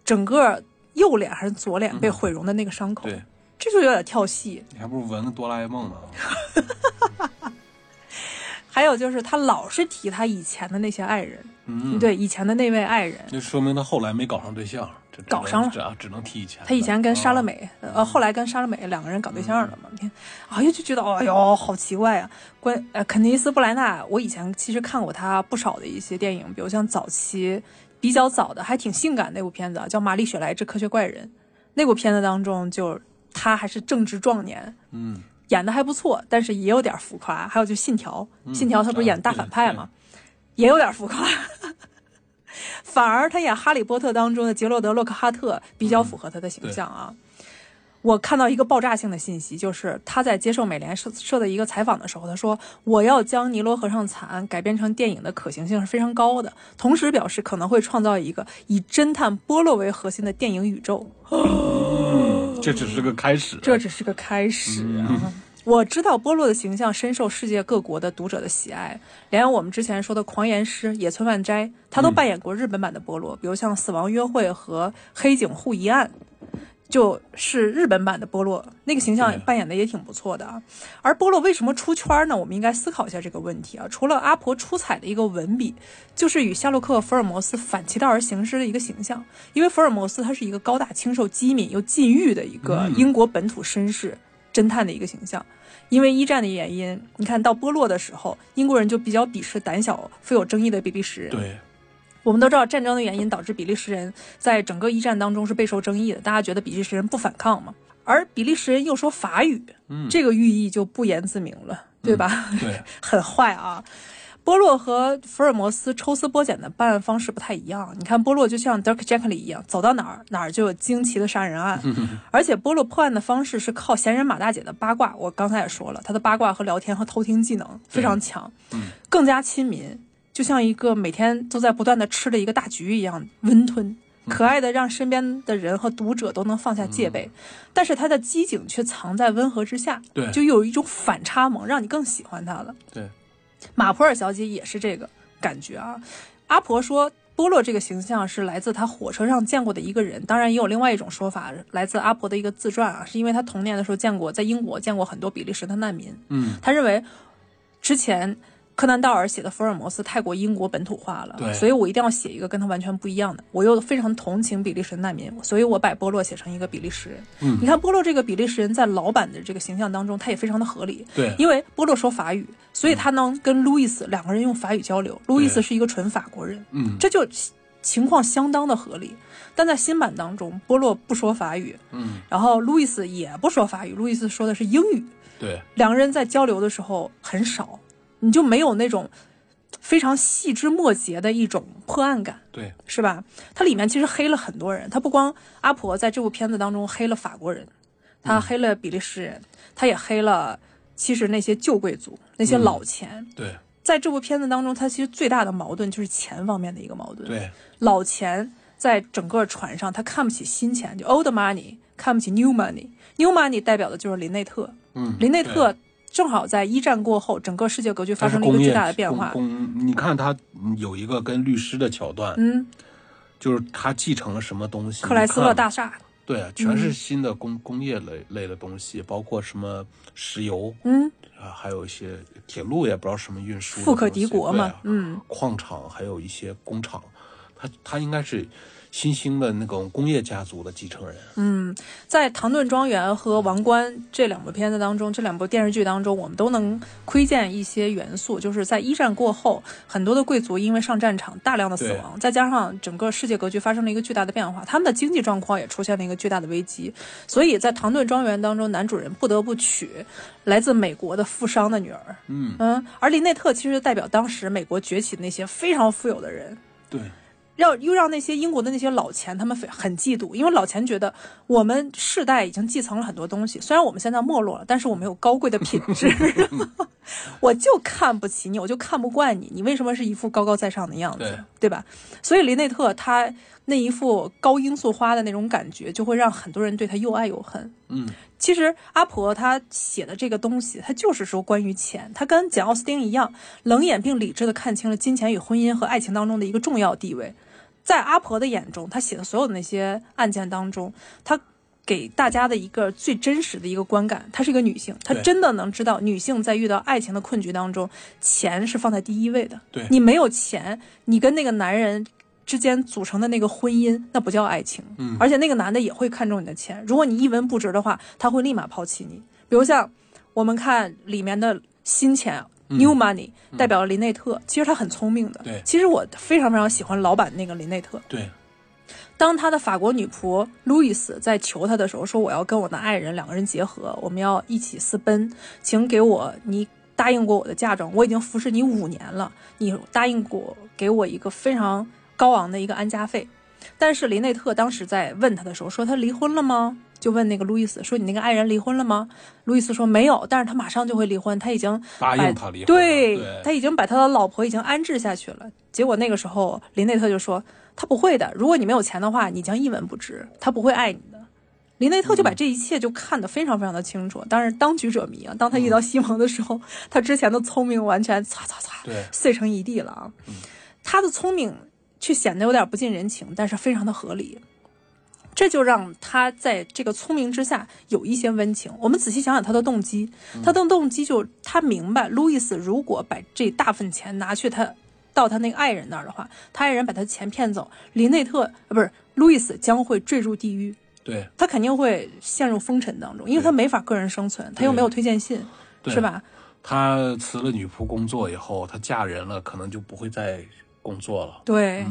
整个右脸还是左脸被毁容的那个伤口，对，这就有点跳戏。你还不如纹个哆啦 A 梦呢。还有就是他老是提他以前的那些爱人，嗯，，对以前的那位爱人，那说明他后来没搞上对象，这搞上了只啊只能提以前。他以前跟莎乐啊，美，呃，后来跟莎乐美两个人搞对象了嘛？你看，哎呀，就觉得，哎呦，好奇怪啊！关呃，肯尼斯布莱纳，我以前其实看过他不少的一些电影，比如像早期比较早的，还挺性感那部片子啊，叫《玛丽雪莱之科学怪人》。那部片子当中，就他还是正值壮年，嗯，演的还不错，但是也有点浮夸。还有就《信条》，嗯信条》他不是演大反派嘛，也有点浮夸。反而他演《哈利波特》当中的杰洛德·洛克哈特比较符合他的形象啊。我看到一个爆炸性的信息，就是他在接受美联社社的一个采访的时候，他说：“我要将尼罗河上惨案改编成电影的可行性是非常高的，同时表示可能会创造一个以侦探波洛为核心的电影宇宙。”嗯，这只是个开始。这只是个开始啊！我知道波洛的形象深受世界各国的读者的喜爱，连我们之前说的狂言师野村万斋，他都扮演过日本版的波洛，比如像《死亡约会》和《黑警护一案》。就是日本版的波洛，那个形象扮演的也挺不错的啊。而波洛为什么出圈呢？我们应该思考一下这个问题啊。除了阿婆出彩的一个文笔，就是与夏洛克·福尔摩斯反其道而行之的一个形象。因为福尔摩斯他是一个高大清瘦、机敏又禁欲的一个英国本土绅士、侦探的一个形象。因为一战的原因，你看到波洛的时候，英国人就比较鄙视胆小、富有争议的比利时人。对，我们都知道战争的原因导致比利时人在整个一战当中是备受争议的，大家觉得比利时人不反抗嘛，而比利时人又说法语，嗯，这个寓意就不言自明了，对吧？对，很坏啊。波洛和福尔摩斯抽丝剥茧的办案方式不太一样。你看，波洛就像 Dirk Gently 一样，走到哪儿哪儿就有惊奇的杀人案，而且波洛破案的方式是靠闲人马大姐的八卦。我刚才也说了，他的八卦和聊天和偷听技能非常强，嗯更加亲民，就像一个每天都在不断的吃的一个大橘一样温吞。可爱的让身边的人和读者都能放下戒备，但是他的机警却藏在温和之下，对就有一种反差萌，让你更喜欢他了。对，马普尔小姐也是这个感觉啊。阿婆说，波洛这个形象是来自他火车上见过的一个人，当然也有另外一种说法，来自阿婆的一个自传啊，是因为他童年的时候见过，在英国见过很多比利时的难民，嗯，他认为之前柯南道尔写的福尔摩斯太过英国本土化了，对所以我一定要写一个跟他完全不一样的。我又非常同情比利时难民，所以我把波洛写成一个比利时人。嗯你看波洛这个比利时人在老版的这个形象当中，他也非常的合理，对，因为波洛说法语，所以他能跟路易斯两个人用法语交流。路易斯是一个纯法国人，嗯，这就情况相当的合理。但在新版当中，波洛不说法语，嗯，然后路易斯也不说法语，路易斯说的是英语。对，两个人在交流的时候很少，你就没有那种非常细枝末节的一种破案感，对，是吧？它里面其实黑了很多人，他不光阿婆在这部片子当中黑了法国人，他黑了比利时人，他也黑了其实那些旧贵族、那些老钱。对，在这部片子当中，他其实最大的矛盾就是钱方面的一个矛盾。对，老钱在整个船上，他看不起新钱，就 old money，看不起 new money。new money 代表的就是林内特。嗯，林内特正好在一战过后，整个世界格局发生了一个巨大的变化。工，你看他有一个跟律师的桥段，嗯，就是他继承了什么东西？克莱斯勒大厦。对啊，全是新的工工业类类的东西，包括什么石油，嗯，啊，还有一些铁路，也不知道什么运输。富可敌国嘛，嗯，矿场还有一些工厂，他他应该是。新兴的那种工业家族的继承人。嗯，在《唐顿庄园》和《王冠》这两部片子当中，这两部电视剧当中，我们都能窥见一些元素，就是在一战过后，很多的贵族因为上战场大量的死亡，再加上整个世界格局发生了一个巨大的变化，他们的经济状况也出现了一个巨大的危机，所以在《唐顿庄园》当中，男主人不得不娶来自美国的富商的女儿。嗯嗯，而林内特其实代表当时美国崛起的那些非常富有的人。对。让又让那些英国的那些老钱他们很嫉妒，因为老钱觉得我们世代已经继承了很多东西，虽然我们现在没落了，但是我们有高贵的品质，我就看不起你，我就看不惯你，你为什么是一副高高在上的样子，对吧？所以林内特他那一副高罂粟花的那种感觉，就会让很多人对他又爱又恨。嗯。其实阿婆她写的这个东西，她就是说关于钱。她跟简奥斯汀一样，冷眼并理智的看清了金钱与婚姻和爱情当中的一个重要地位。在阿婆的眼中，她写的所有的那些案件当中，她给大家的一个最真实的一个观感，她是一个女性，她真的能知道女性在遇到爱情的困局当中，钱是放在第一位的。对你没有钱，你跟那个男人。之间组成的那个婚姻，那不叫爱情。嗯，而且那个男的也会看重你的钱。如果你一文不值的话，他会立马抛弃你。比如像我们看里面的新钱，New Money，代表了林内特。其实他很聪明的。对，其实我非常非常喜欢老板那个林内特。对，当他的法国女仆路易斯在求他的时候，说我要跟我的爱人两个人结合，我们要一起私奔，请给我你答应过我的嫁妆，我已经服侍你五年了，你答应过给我一个非常。高昂的一个安家费，但是林内特当时在问他的时候说他离婚了吗？就问那个路易斯说你那个爱人离婚了吗？路易斯说没有，但是他马上就会离婚，他已经答应他离婚，对他已经把他的老婆已经安置下去了。结果那个时候林内特就说他不会的，如果你没有钱的话，你将一文不值，他不会爱你的。林内特就把这一切就看得非常非常的清楚，当然当局者迷啊。当他遇到西蒙的时候，他之前的聪明完全擦擦擦，碎成一地了啊。他的聪明。却显得有点不近人情，但是非常的合理，这就让他在这个聪明之下有一些温情。我们仔细想想他的动机，他的动机就他明白，路易斯如果把这大份钱拿去他到他那个爱人那儿的话，他爱人把他钱骗走，林内特呃不是路易斯将会坠入地狱，对他肯定会陷入风尘当中，因为他没法个人生存，他又没有推荐信，是吧？他辞了女仆工作以后，他嫁人了，可能就不会再。工作了，对，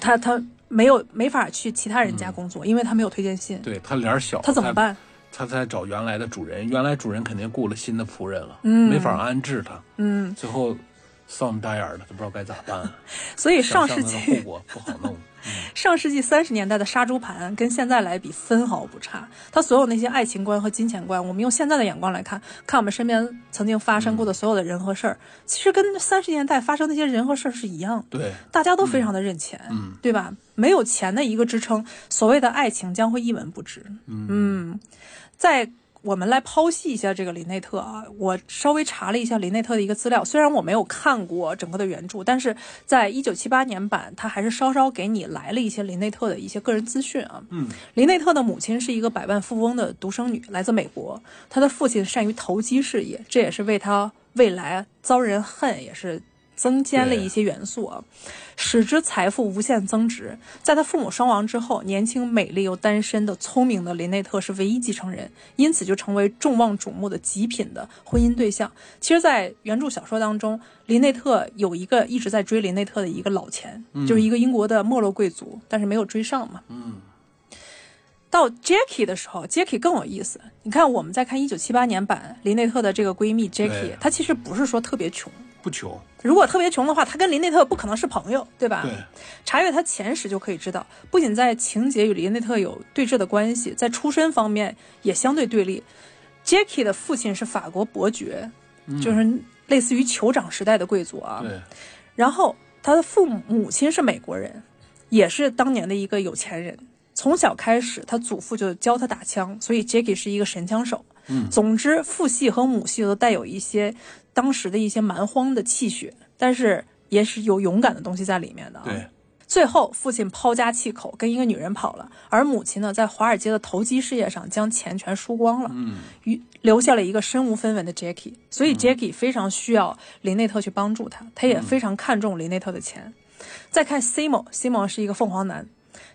他他没有没法去其他人家工作，因为他没有推荐信。对他脸小，他怎么办？他在找原来的主人，原来主人肯定雇了新的仆人了，嗯，没法安置他，嗯，最后丧大眼的，都不知道该咋办。所以上世纪后果不好弄。上世纪三十年代的杀猪盘跟现在来比分毫不差，他所有那些爱情观和金钱观，我们用现在的眼光来看，看我们身边曾经发生过的所有的人和事儿，其实跟三十年代发生那些人和事儿是一样。对，大家都非常的认钱，嗯，对吧？没有钱的一个支撑，所谓的爱情将会一文不值。嗯，在。我们来剖析一下这个林内特啊，我稍微查了一下林内特的一个资料，虽然我没有看过整个的原著，但是在一九七八年版，他还是稍稍给你来了一些林内特的一些个人资讯啊。嗯，林内特的母亲是一个百万富翁的独生女，来自美国，他的父亲善于投机事业，这也是为他未来遭人恨也是。增添了一些元素啊，使之财富无限增值。在他父母双亡之后，年轻、美丽又单身的聪明的林内特是唯一继承人，因此就成为众望瞩目的极品的婚姻对象。其实，在原著小说当中，林内特有一个一直在追林内特的一个老钱，就是一个英国的没落贵族，但是没有追上嘛。嗯。到 Jackie 的时候，Jackie 更有意思。你看，我们在看一九七八年版林内特的这个闺蜜 Jackie，她其实不是说特别穷。不穷，如果特别穷的话，他跟林内特不可能是朋友，对吧？对。查阅他前史就可以知道，不仅在情节与林内特有对峙的关系，在出身方面也相对对立。Jackie 的父亲是法国伯爵，就是类似于酋长时代的贵族啊。对。然后他的父母母亲是美国人，也是当年的一个有钱人。从小开始，他祖父就教他打枪，所以 Jackie 是一个神枪手。嗯总之，父系和母系都带有一些当时的一些蛮荒的气血，但是也是有勇敢的东西在里面的、啊。对，最后，父亲抛家弃口，跟一个女人跑了，而母亲呢，在华尔街的投机事业上将钱全输光了，嗯余留下了一个身无分文的 Jackie。所以 Jackie 非常需要林内特去帮助他，他也非常看重林内特的钱。再看 Simon，Simon 是一个凤凰男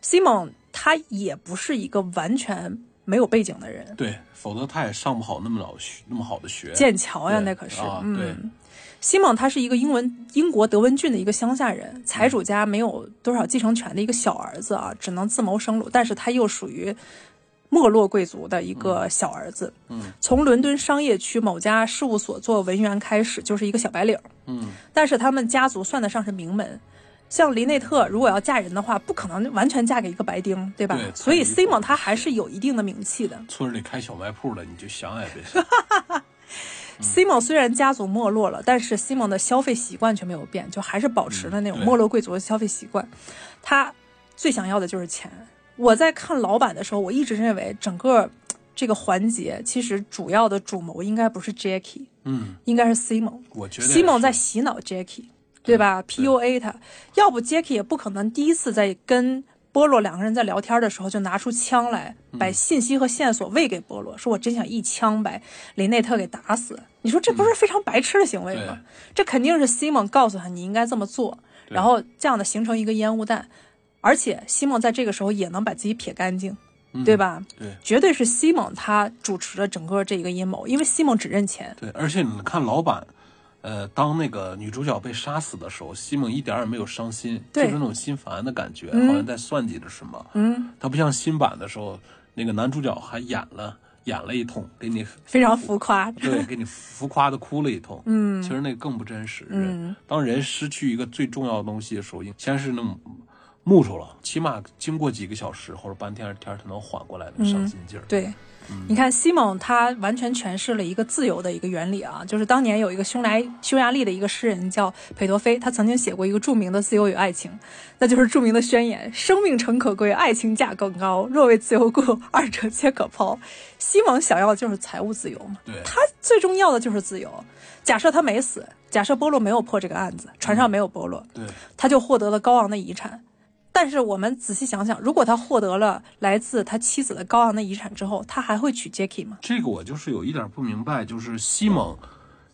，Simon 他也不是一个完全没有背景的人，对，否则他也上不好那么老学那么好的学。剑桥呀，那可是，啊对嗯。西蒙他是一个英文英国德文郡的一个乡下人，财主家没有多少继承权的一个小儿子啊，只能自谋生路。但是他又属于没落贵族的一个小儿子。嗯，从伦敦商业区某家事务所做文员开始，就是一个小白领。嗯，但是他们家族算得上是名门。像林内特如果要嫁人的话，不可能完全嫁给一个白丁，对吧？对所以 Simon 他还是有一定的名气的。村里开小卖铺的，你就想也别想。Simon 虽然家族没落了，但是 Simon 的消费习惯却没有变，就还是保持了那种没落贵族的消费习惯。他最想要的就是钱。我在看老版的时候，我一直认为整个这个环节其实主要的主谋应该不是 Jackie，嗯，应该是 Simon。我觉得 Simon 在洗脑 Jackie，对吧？PUA 他，要不 Jackie 也不可能第一次在跟波洛两个人在聊天的时候就拿出枪来，嗯把信息和线索喂给波洛，说我真想一枪把林内特给打死。你说这不是非常白痴的行为吗？嗯这肯定是 Simon 告诉他你应该这么做，然后这样的形成一个烟雾弹，而且 Simon 在这个时候也能把自己撇干净，嗯对？吧？对绝对是 Simon 他主持了整个这一个阴谋，因为 Simon 只认钱。对，而且你看老版，呃，当那个女主角被杀死的时候，西蒙一点儿也没有伤心，就是那种心烦的感觉，嗯好像在算计着什么。嗯，他不像新版的时候，那个男主角还演了演了一通，给你非常浮夸。对，给你浮夸的哭了一通。嗯其实那个更不真实。嗯当人失去一个最重要的东西的时候，先是那种木头了，起码经过几个小时或者半天天儿，他能缓过来那个伤心劲儿。对，你看西蒙他完全诠释了一个自由的一个原理啊，就是当年有一个匈牙匈牙利的一个诗人叫裴多菲，他曾经写过一个著名的自由与爱情，那就是著名的宣言：生命诚可贵，爱情价更高，若为自由故，二者皆可抛。西蒙想要的就是财务自由嘛，对他最重要的就是自由。假设他没死，假设波洛没有破这个案子，船上没有波洛，对他就获得了高昂的遗产。但是我们仔细想想，如果他获得了来自他妻子的高昂的遗产之后，他还会娶 Jackie 吗？这个我就是有一点不明白，就是西蒙，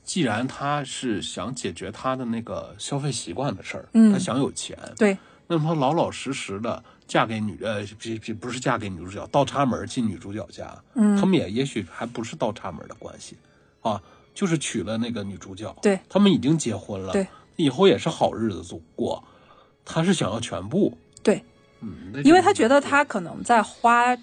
既然他是想解决他的那个消费习惯的事儿，嗯他想有钱，对，那么他老老实实的嫁给女呃不不不是嫁给女主角，倒插门进女主角家，嗯他们也也许还不是倒插门的关系，啊，就是娶了那个女主角，对，他们已经结婚了，对，以后也是好日子过，他是想要全部，对，嗯，因为他觉得他可能在花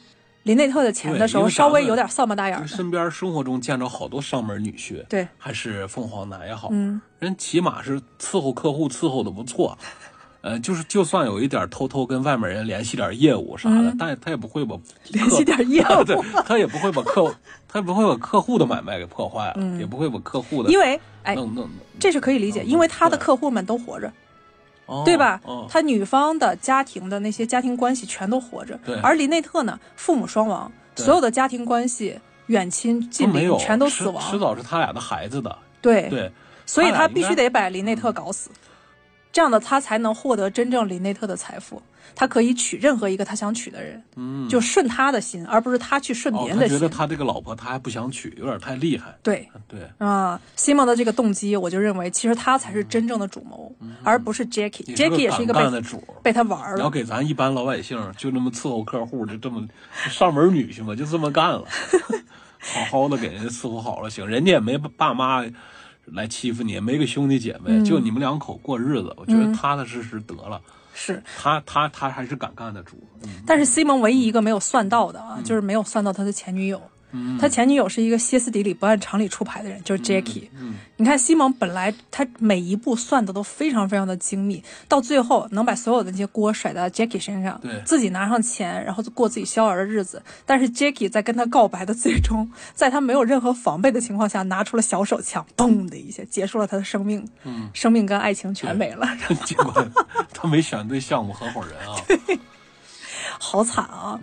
林内特的钱的时候，稍微有点扫把大眼儿。身边生活中见着好多上门女婿，对，还是凤凰男也好，嗯，人起码是伺候客户伺候的不错，呃，就是就算有一点偷偷跟外面人联系点业务啥的，但他也不会把嗯联系点业务。对，他也不会把客他也不会把客户的买卖给破坏了，也不会把客户的嗯因为哎，弄弄，这是可以理解，嗯因为他的客户们都活着，哦对吧？哦？他女方的家庭的那些家庭关系全都活着。对，而林内特呢，父母双亡，所有的家庭关系、远亲近邻全都死亡。迟早是他俩的孩子的，对，对，所以他必须得把林内特搞死，这样的他才能获得真正林内特的财富。他可以娶任何一个他想娶的人，嗯，就顺他的心，而不是他去顺哦别，人的心。他觉得他这个老婆他还不想娶，有点太厉害，对对。啊，，Simon 的这个动机，我就认为其实他才是真正的主谋，而不是 Jackie。你 Jackie 也是一个被敢干的主儿，被他玩你要了。给咱一般老百姓就那么伺候客户，就这么上门女婿嘛，就这么干了，好好的给人家伺候好了行，人家也没爸妈来欺负你，没个兄弟姐妹，嗯。就你们两口过日子，我觉得踏踏实实得了。是，他他他还是敢干的主，嗯，但是西蒙唯一一个没有算到的啊，就是没有算到他的前女友。他前女友是一个歇斯底里、不按常理出牌的人，就是 Jackie。嗯你看西蒙本来他每一步算的都非常非常的精密，到最后能把所有的那些锅甩到 Jackie 身上，对自己拿上钱，然后过自己逍遥的日子。但是 Jackie 在跟他告白的最终，在他没有任何防备的情况下，拿出了小手枪，嘣的一下结束了他的生命，嗯，生命跟爱情全没了，结果他没选对项目合伙人啊。好惨啊！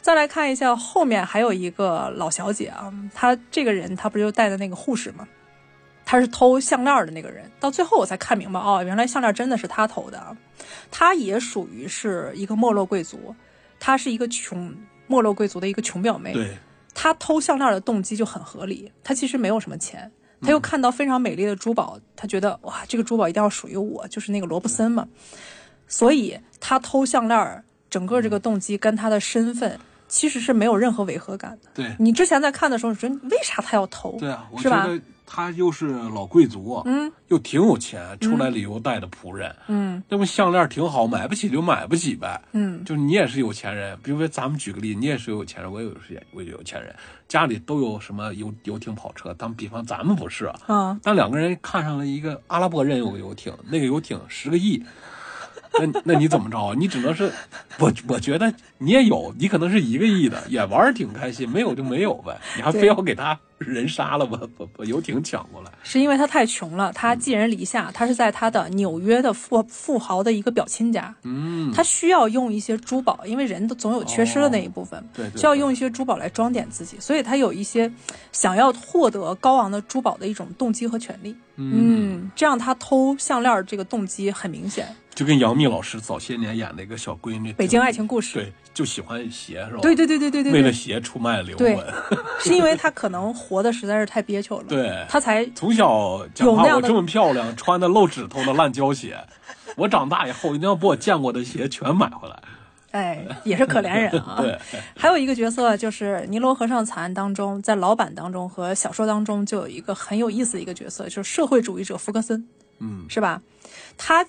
再来看一下后面还有一个老小姐啊，她这个人她不是就带的那个护士吗？她是偷项链的那个人，到最后我才看明白哦，原来项链真的是她偷的啊。她也属于是一个没落贵族，她是一个穷没落贵族的一个穷表妹。对，她偷项链的动机就很合理，她其实没有什么钱，她又看到非常美丽的珠宝，她觉得哇，这个珠宝一定要属于我，就是那个罗布森嘛，所以她偷项链，整个这个动机跟他的身份其实是没有任何违和感的。对，你之前在看的时候，你觉得为啥他要投？对啊，我？觉得他又是老贵族，嗯，又挺有钱，出来旅游带的仆人，嗯那不项链挺好，买不起就买不起呗。嗯就你也是有钱人，比如说咱们举个例，你也是有钱人，我也是我也有钱人，家里都有什么游游艇跑车。当比方咱们不是啊，啊，但两个人看上了一个阿拉伯人有个游艇，那个游艇十个亿，那那你怎么着啊？你只能是，我我觉得你也有，你可能是一个亿的，也玩儿挺开心，没有就没有呗，你还非要给他人杀了，吧把把游艇抢过来。是因为他太穷了，他寄人篱下，他是在他的纽约的富富豪的一个表亲家，嗯，他需要用一些珠宝，因为人都总有缺失的那一部分，对对，需要用一些珠宝来装点自己，所以他有一些想要获得高昂的珠宝的一种动机和权利。嗯，这样他偷项链这个动机很明显。就跟杨幂老师早些年演的一个小闺女，北京爱情故事，对，就喜欢鞋是吧？对对对对对对为了，鞋出卖灵对魂。是因为他可能活的实在是太憋屈了，对，他才从小讲有那样的话我这么漂亮，穿的露指头的烂胶鞋，我长大以后一定要把我见过的鞋全买回来。哎也是可怜人啊。对，还有一个角色就是《尼罗河上惨案》当中，在老版当中和小说当中就有一个很有意思的一个角色，就是社会主义者福克森，嗯，是吧？他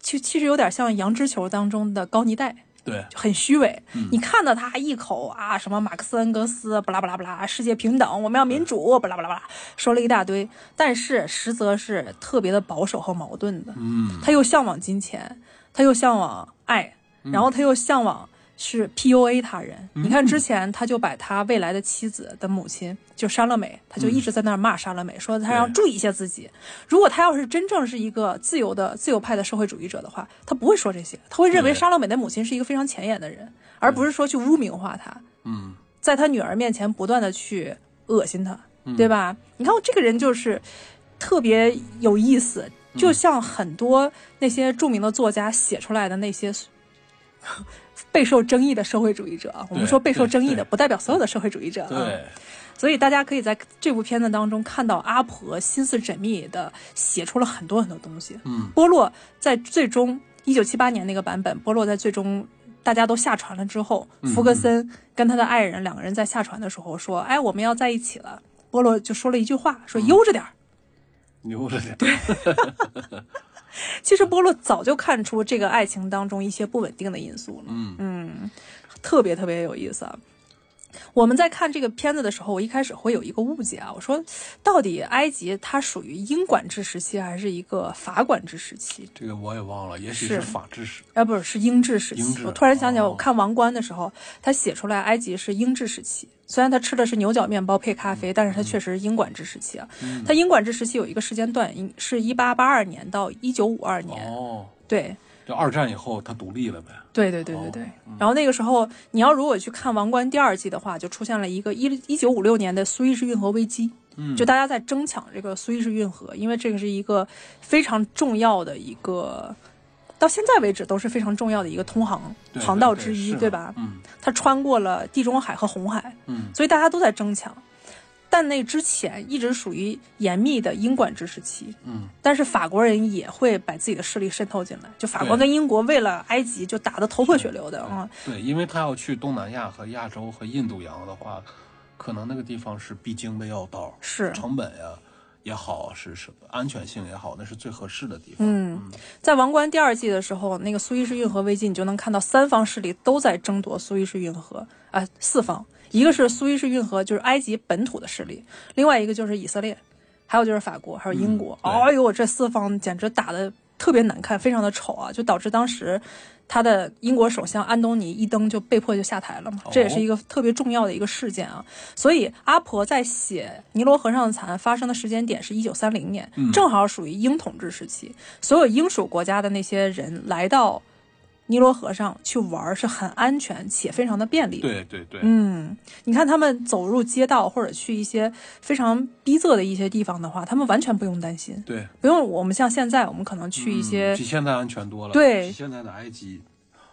其其实有点像《羊脂球》当中的高尼戴，对，就很虚伪。嗯。你看到他一口啊什么马克思恩格斯，巴拉巴拉巴拉，世界平等，我们要民主，巴拉巴拉巴拉，说了一大堆，但是实则是特别的保守和矛盾的。嗯，他又向往金钱，他又向往爱，然后他又向往是 PUA 他人。你看之前他就把他未来的妻子的母亲就莎乐美，他就一直在那儿骂莎乐美，说他要注意一下自己。如果他要是真正是一个自由的自由派的社会主义者的话，他不会说这些，他会认为对。莎乐美的母亲是一个非常前沿的人，而不是说去污名化他，嗯，在他女儿面前不断的去恶心他，嗯。对吧？你看这个人就是特别有意思，嗯。就像很多那些著名的作家写出来的那些备受争议的社会主义者啊，我们说备受争议的，不代表所有的社会主义者啊。对，所以大家可以在这部片子当中看到阿婆心思缜密的写出了很多很多东西。嗯，波洛在最终一九七八年那个版本，波洛在最终大家都下船了之后，嗯福格森跟他的爱人两个人在下船的时候说：“哎，我们要在一起了。”波洛就说了一句话，说：“悠着点儿。悠着点。其实波洛早就看出这个爱情当中一些不稳定的因素了，嗯。嗯，特别特别有意思啊。我们在看这个片子的时候，我一开始会有一个误解啊，我说到底埃及它属于英管制时期还是一个法管制时期？这个我也忘了，也许是是法制时。啊，不是，是英制时期。我突然想起来，哦我看《王冠》的时候，他写出来埃及是英制时期。虽然他吃的是牛角面包配咖啡，但是他确实是英管制时期啊。嗯他英管制时期有一个时间段，应是一八八二年到一九五二年。哦，对，就二战以后他独立了呗。对对对对对。哦然后那个时候，你要如果去看《王冠》第二季的话，就出现了一个一一九五六年的苏伊士运河危机。嗯，就大家在争抢这个苏伊士运河，因为这个是一个非常重要的一个，到现在为止都是非常重要的一个通航航道之一，对吧？嗯它穿过了地中海和红海，嗯所以大家都在争抢。但那之前一直属于严密的英管制时期，嗯，但是法国人也会把自己的势力渗透进来，就法国跟英国为了埃及就打得头破血流的啊、对，因为他要去东南亚和亚洲和印度洋的话，可能那个地方是必经的要道，是成本呀也好，是是安全性也好，那是最合适的地方。嗯，在《王冠》第二季的时候，那个苏伊士运河危机，你就能看到三方势力都在争夺苏伊士运河啊、四方，一个是苏伊士运河，就是埃及本土的势力，另外一个就是以色列，还有就是法国，还有英国。哎呦，这四方简直打的特别难看，非常的丑啊，就导致当时。他的英国首相安东尼一登就被迫就下台了嘛，这也是一个特别重要的一个事件啊。所以阿婆在写尼罗河上的惨案发生的时间点是一九三零年，正好属于英统治时期。所有英属国家的那些人来到尼罗河上去玩是很安全且非常的便利的。对对对，嗯，你看他们走入街道或者去一些非常逼仄的一些地方的话，他们完全不用担心，对，不用我们像现在我们可能去一些、嗯比现在安全多了。对比现在的埃及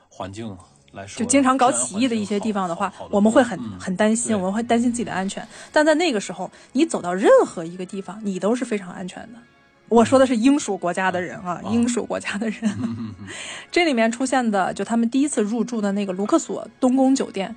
环境来说，就经常搞起义的一些地方的话我们会很嗯很担心，我们会担心自己的安全。但在那个时候，你走到任何一个地方，你都是非常安全的。我说的是英属国家的人啊，啊。英属国家的人。这里面出现的，就他们第一次入住的那个卢克索东宫酒店，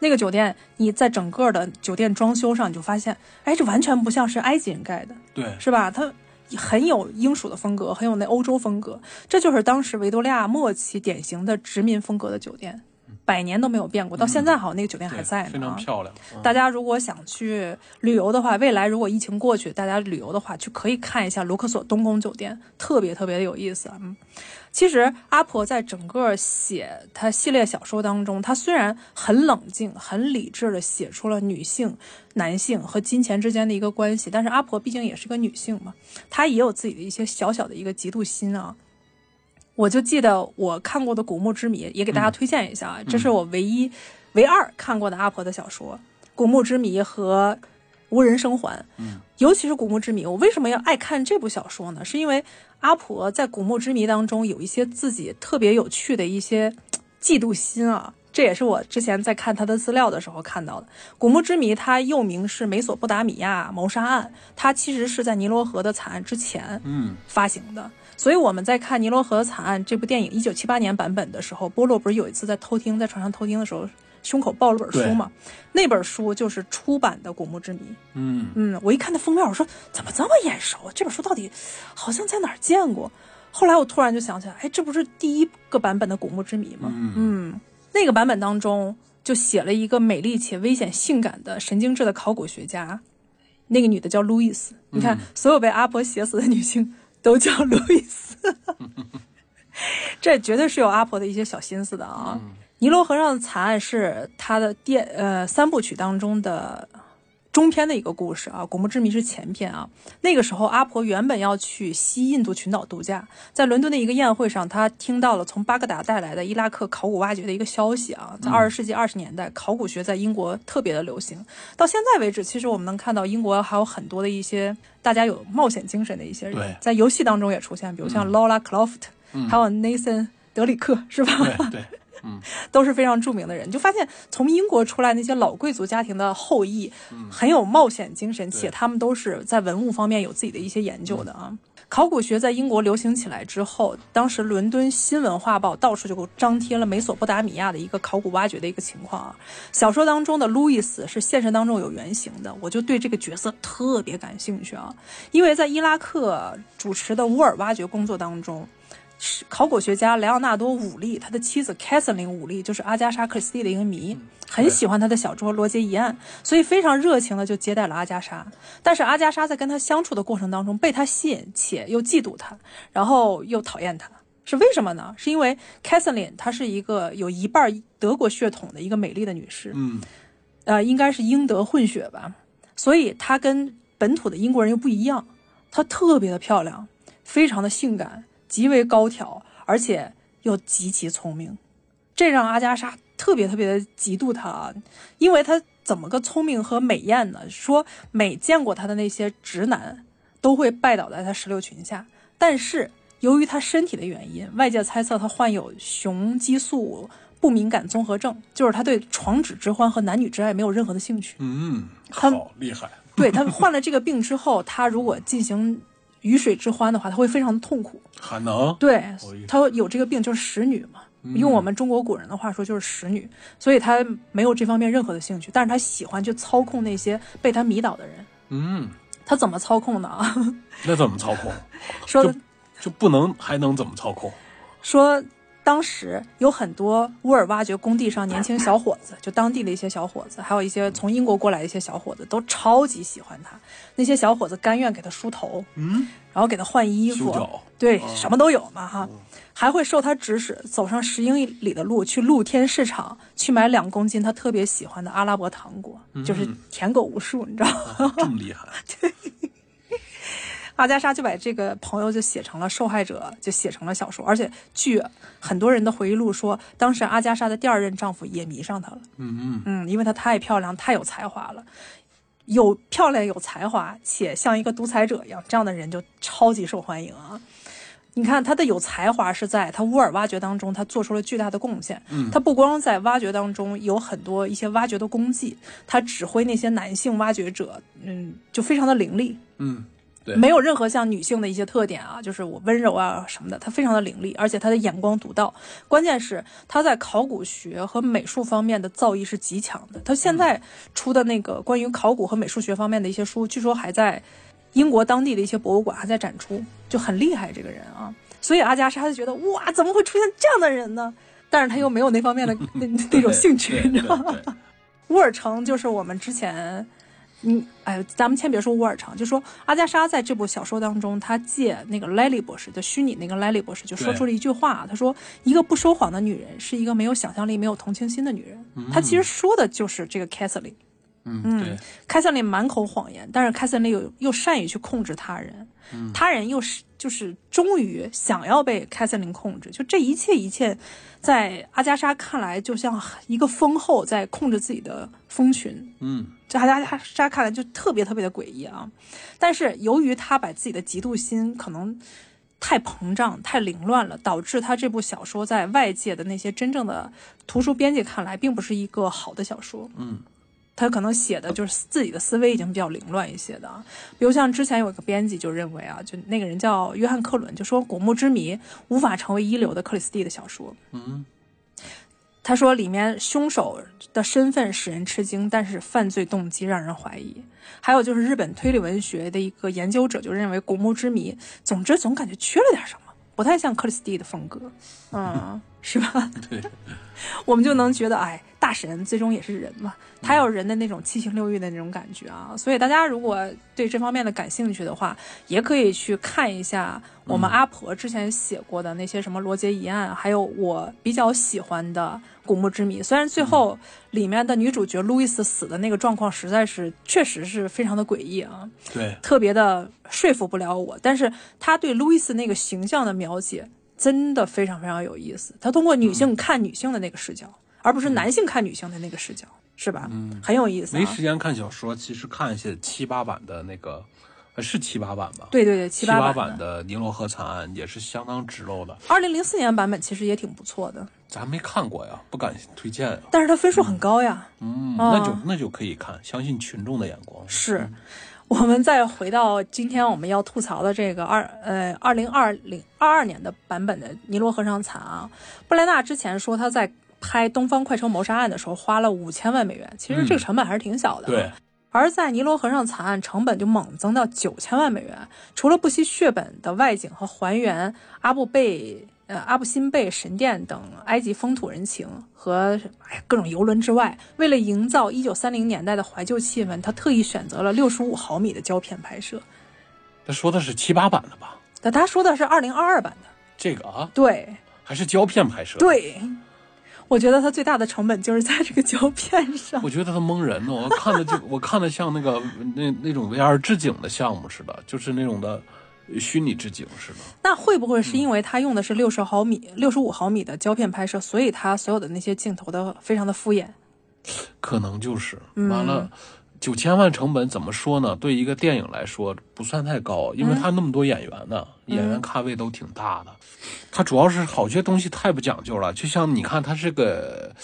那个酒店，你在整个的酒店装修上，你就发现，哎，这完全不像是埃及人盖的，对，是吧？它很有英属的风格，很有那欧洲风格，这就是当时维多利亚末期典型的殖民风格的酒店，百年都没有变过，到现在好像那个酒店还在呢、非常啊。漂亮。嗯大家如果想去旅游的话，未来如果疫情过去，大家旅游的话，就可以看一下卢克索东宫酒店，特别特别的有意思。嗯，其实阿婆在整个写她系列小说当中，她虽然很冷静、很理智的写出了女性、男性和金钱之间的一个关系，但是阿婆毕竟也是个女性嘛，她也有自己的一些小小的一个嫉妒心啊。我就记得我看过的《古墓之谜》，也给大家推荐一下啊，这是我唯一、唯二看过的阿婆的小说。《古墓之谜》和《无人生还》，嗯，尤其是《古墓之谜》，我为什么要爱看这部小说呢？是因为阿婆在《古墓之谜》当中有一些自己特别有趣的一些嫉妒心啊，这也是我之前在看他的资料的时候看到的。《古墓之谜》它又名是美索不达米亚谋杀案，它其实是在尼罗河的惨案之前嗯，发行的。所以我们在看《尼罗河惨案》这部电影一九七八年版本的时候，波洛不是有一次在偷听，在船上偷听的时候，胸口抱了本书嘛？那本书就是出版的《古墓之谜》。嗯，嗯，我一看那封面，我说怎么这么眼熟？这本书到底好像在哪儿见过？后来我突然就想起来，哎，这不是第一个版本的《古墓之谜》吗？嗯嗯，那个版本当中就写了一个美丽且危险性感的神经质的考古学家，那个女的叫路易斯。你看，嗯所有被阿婆写死的女性都叫路易斯，这绝对是有阿婆的一些小心思的啊。尼罗河上的惨案是他的电呃三部曲当中的中篇的一个故事啊，《古墓之谜》是前篇啊。那个时候，阿婆原本要去西印度群岛度假，在伦敦的一个宴会上，她听到了从巴格达带来的伊拉克考古挖掘的一个消息啊。在二十世纪二十年代，考古学在英国特别的流行。到现在为止，其实我们能看到英国还有很多的一些大家有冒险精神的一些人，在游戏当中也出现，比如像 Lola Croft，、还有 Nathan 德里克，是吧？对对，都是非常著名的人。就发现从英国出来那些老贵族家庭的后裔，很有冒险精神，且他们都是在文物方面有自己的一些研究的啊。考古学在英国流行起来之后，当时伦敦新文化报到处就张贴了美索不达米亚的一个考古挖掘的一个情况啊。小说当中的路易斯是现实当中有原型的，我就对这个角色特别感兴趣啊，因为在伊拉克主持的乌尔挖掘工作当中。是考古学家莱昂纳多·伍利，他的妻子凯瑟琳·伍利就是阿加莎·克里斯蒂的一个迷，很喜欢他的小说《罗杰疑案》，所以非常热情的就接待了阿加莎。但是阿加莎在跟他相处的过程当中被他吸引，且又嫉妒他，然后又讨厌他。是为什么呢？是因为凯瑟琳她是一个有一半德国血统的一个美丽的女士，嗯呃，应该是英德混血吧，所以她跟本土的英国人又不一样，她特别的漂亮，非常的性感，极为高挑，而且又极其聪明，这让阿加莎特别特别的嫉妒她啊，因为她怎么个聪明和美艳呢？说每见过她的那些直男都会拜倒在她石榴裙下，但是由于她身体的原因，外界猜测她患有雄激素不敏感综合症，就是她对床笫之欢和男女之爱没有任何的兴趣。嗯，他好厉害，对她患了这个病之后，她如果进行鱼水之欢的话，他会非常的痛苦。还能对他，有这个病就是使女嘛，用我们中国古人的话说就是使女，所以他没有这方面任何的兴趣，但是他喜欢去操控那些被他迷倒的人。嗯他怎么操控的啊？那怎么操控？说就就不能还能怎么操控？说当时有很多乌尔挖掘工地上年轻小伙子，就当地的一些小伙子，还有一些从英国过来的一些小伙子，都超级喜欢他。那些小伙子甘愿给他梳头，嗯，然后给他换衣服，对，什么都有嘛哈。还会受他指使走上十英里的路去露天市场去买两公斤他特别喜欢的阿拉伯糖果，就是舔狗无数，你知道吗？这么厉害？阿加莎就把这个朋友就写成了受害者，就写成了小说。而且据很多人的回忆录说，当时阿加莎的第二任丈夫也迷上她了。嗯嗯，嗯，因为她太漂亮，太有才华了，有漂亮有才华，且像一个独裁者一样，这样的人就超级受欢迎啊。你看她的有才华是在她乌尔挖掘当中，她做出了巨大的贡献。嗯她不光在挖掘当中有很多一些挖掘的功绩，她指挥那些男性挖掘者，嗯，就非常的伶俐。嗯，对，没有任何像女性的一些特点啊，就是我温柔啊什么的，她非常的伶俐，而且她的眼光独到。关键是她在考古学和美术方面的造诣是极强的。她现在出的那个关于考古和美术学方面的一些书，据说还在英国当地的一些博物馆还在展出，就很厉害这个人啊。所以阿加莎就觉得哇，怎么会出现这样的人呢？但是他又没有那方面的那那种兴趣，你知道吗？乌尔城就是我们之前，嗯，哎，咱们先别说乌尔城，就说阿加莎在这部小说当中，她借那个莱利博士的虚拟那个莱利博士，就说出了一句话，她说：“一个不说谎的女人是一个没有想象力、没有同情心的女人。她其实说的就是这个凯瑟琳。嗯对，凯瑟琳满口谎言，但是凯瑟琳又又善于去控制他人，他人又是就是终于想要被凯瑟琳控制，就这一切一切，在阿加莎看来，就像一个蜂后在控制自己的蜂群。嗯这阿加莎看来就特别特别的诡异啊！但是由于他把自己的嫉妒心可能太膨胀、太凌乱了，导致他这部小说在外界的那些真正的图书编辑看来，并不是一个好的小说。嗯他可能写的就是自己的思维已经比较凌乱一些的啊，比如像之前有一个编辑就认为啊，就那个人叫约翰克伦，就说《古墓之谜》无法成为一流的克里斯蒂的小说。嗯他说里面凶手的身份使人吃惊，但是犯罪动机让人怀疑。还有就是日本推理文学的一个研究者就认为《古墓之谜》，总之总感觉缺了点什么，不太像克里斯蒂的风格，嗯，是吧？对，我们就能觉得，哎，大神最终也是人嘛，他有人的那种七情六欲的那种感觉啊。所以大家如果对这方面的感兴趣的话，也可以去看一下我们阿婆之前写过的那些什么罗杰疑案，还有我比较喜欢的《古墓之谜》。虽然最后里面的女主角路易斯死的那个状况实在是确实是非常的诡异啊，对，特别的说服不了我。但是他对路易斯那个形象的描写真的非常非常有意思。他通过女性看女性的那个视角，而不是男性看女性的那个视角，是吧？嗯很有意思、啊。没时间看小说，其实看一些七八版的那个，呃是七八版吧？对对对，七八八版版的《尼罗河惨案》也是相当直漏的，二零零四年版本其实也挺不错的，咱没看过呀，不敢推荐呀。但是它分数很高呀。嗯，啊那就那就可以看，相信群众的眼光。是，我们再回到今天我们要吐槽的这个二呃二零二零二二年的版本的《尼罗河上惨案》啊，布莱纳之前说他在拍《东方快车谋杀案》的时候花了五千万美元，其实这个成本还是挺小的、啊对，而在尼罗河上惨案，成本就猛增到九千万美元。除了不惜血本的外景和还原阿布贝、呃阿布辛贝神殿等埃及风土人情和哎各种游轮之外，为了营造一九三零年代的怀旧气氛，他特意选择了六十五毫米的胶片拍摄。他说的是七八版的吧？但他说的是二零二二版的，这个啊，对还是胶片拍摄？，对。我觉得他最大的成本就是在这个胶片上。我觉得他蒙人呢，我看的就我看的像那个那那种 VR 置景的项目似的，就是那种的虚拟置景是吗。那会不会是因为它用的是六十毫米、六十五毫米的胶片拍摄，所以它所有的那些镜头都非常的敷衍？可能就是嗯完了，九千万成本怎么说呢？对一个电影来说不算太高，因为他那么多演员呢，演员咖位都挺大的。他主要是好些东西太不讲究了，就像你看，他是个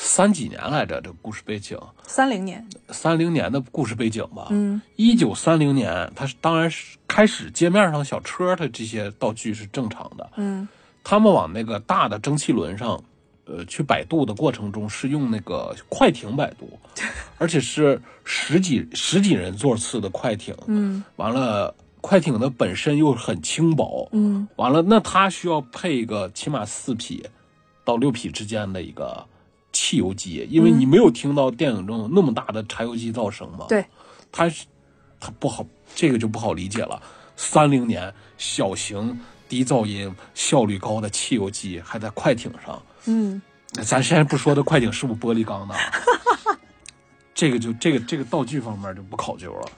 三几年来着，这故事背景，三零年，三零年的故事背景吧。嗯，一九三零年，它是当然是开始街面上小车，的这些道具是正常的。嗯。他们往那个大的蒸汽轮上呃去摆渡的过程中是用那个快艇摆渡，而且是十几十几人座次的快艇，嗯。完了快艇的本身又很轻薄，嗯。完了那它需要配一个起码四匹到六匹之间的一个汽油机，因为你没有听到电影中有那么大的柴油机噪声嘛，对，它是它不好，这个就不好理解了。三零年小型低噪音、效率高的汽油机还在快艇上，嗯，咱现在不说的快艇是不是玻璃钢的，这个就这个这个道具方面就不考究了。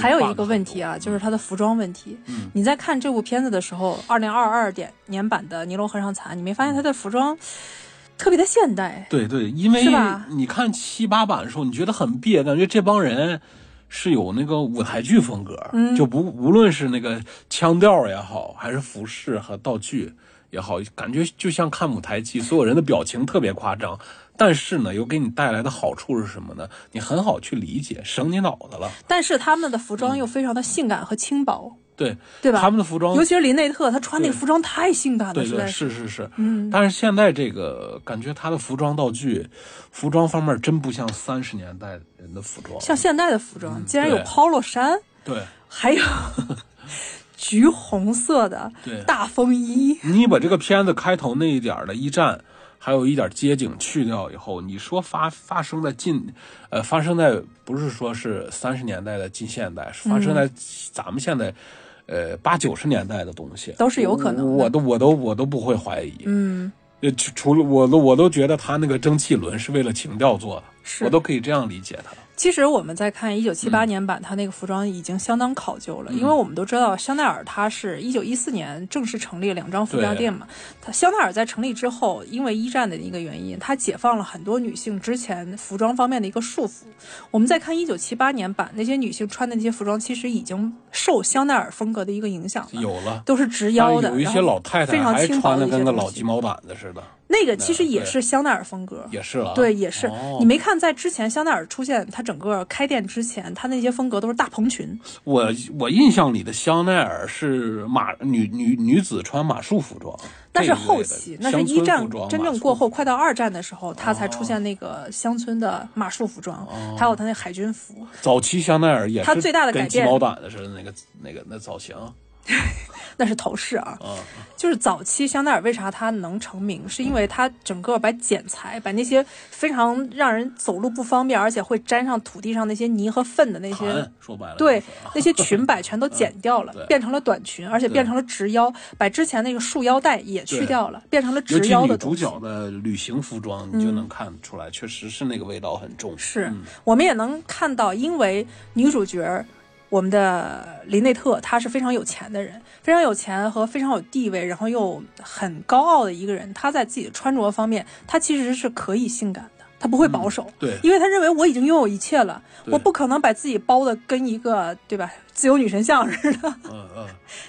还有一个问题啊，就是它的服装问题。嗯你在看这部片子的时候，二零二二点年版的《尼罗河上残》，你没发现它的服装特别的现代？对对，因为你看七八版的时候，你觉得很别，感觉这帮人是有那个舞台剧风格，嗯就不无论是那个腔调也好，还是服饰和道具也好，感觉就像看舞台剧，所有人的表情特别夸张。但是呢，又给你带来的好处是什么呢？你很好去理解，省你脑子了。但是他们的服装又非常的性感和轻薄，对，对吧？他们的服装尤其是林内特，他穿那个服装太性感了，对对是。是是但是现在这个感觉，他的服装道具、服装方面真不像三十年代人的服装。像现代的服装，竟然有 polo 衫，对。还有 橘红色的，大风衣，你把这个片子开头那一点的一站，还有一点街景去掉以后，你说发发生在近，呃，发生在不是说是三十年代的近现代，是发生在咱们现在，呃八九十年代的东西，都是有可能的我都我都我都不会怀疑。嗯，呃，除除了我都我都觉得他那个蒸汽轮是为了情调做的，是我都可以这样理解他。其实我们在看一九七嗯八年版，它那个服装已经相当考究了，因为我们都知道香奈儿它是一九一四年正式成立两张服装店嘛。它香奈儿在成立之后，因为一战的一个原因，它解放了很多女性之前服装方面的一个束缚。我们在看一九七八年版，那些女性穿的那些服装，其实已经受香奈儿风格的一个影响了，有了，都是直腰的，有一些老太太非常还轻薄的穿的跟个老鸡毛掸子似的，那个其实也是香奈儿风格，也是了啊。对，也是。哦你没看在之前香奈儿出现，它整个开店之前，它那些风格都是大蓬裙。我我印象里的香奈儿是马女女女子穿马术服装，那是后期，那是一战真正过后，快到二战的时候，它才出现那个乡村的马术服装，还有它那海军服。早期香奈儿也是它最大的改变跟鸡毛掸子似的那个那个那造型 那是头饰啊，啊，就是早期香奈儿为啥它能成名，是因为它整个把剪裁，把那些非常让人走路不方便，而且会沾上土地上那些泥和粪的那些说白了对那些裙摆全都剪掉了，变成了短裙，而且变成了直腰，把之前那个束腰带也去掉了，变成了尤直腰的主。角的旅行服装，你就能看出来，确实是那个味道很重。是嗯我们也能看到，因为女主角儿我们的林内特，他是非常有钱的人，非常有钱和非常有地位，然后又很高傲的一个人。他在自己的穿着方面，他其实是可以性感的，他不会保守。对因为他认为我已经拥有一切了，我不可能把自己包的跟一个对吧自由女神像似的。嗯嗯，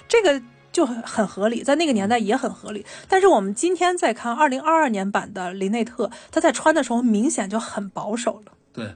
这个就很很合理，在那个年代也很合理。但是我们今天再看二零二二年版的林内特，他在穿的时候明显就很保守了，对，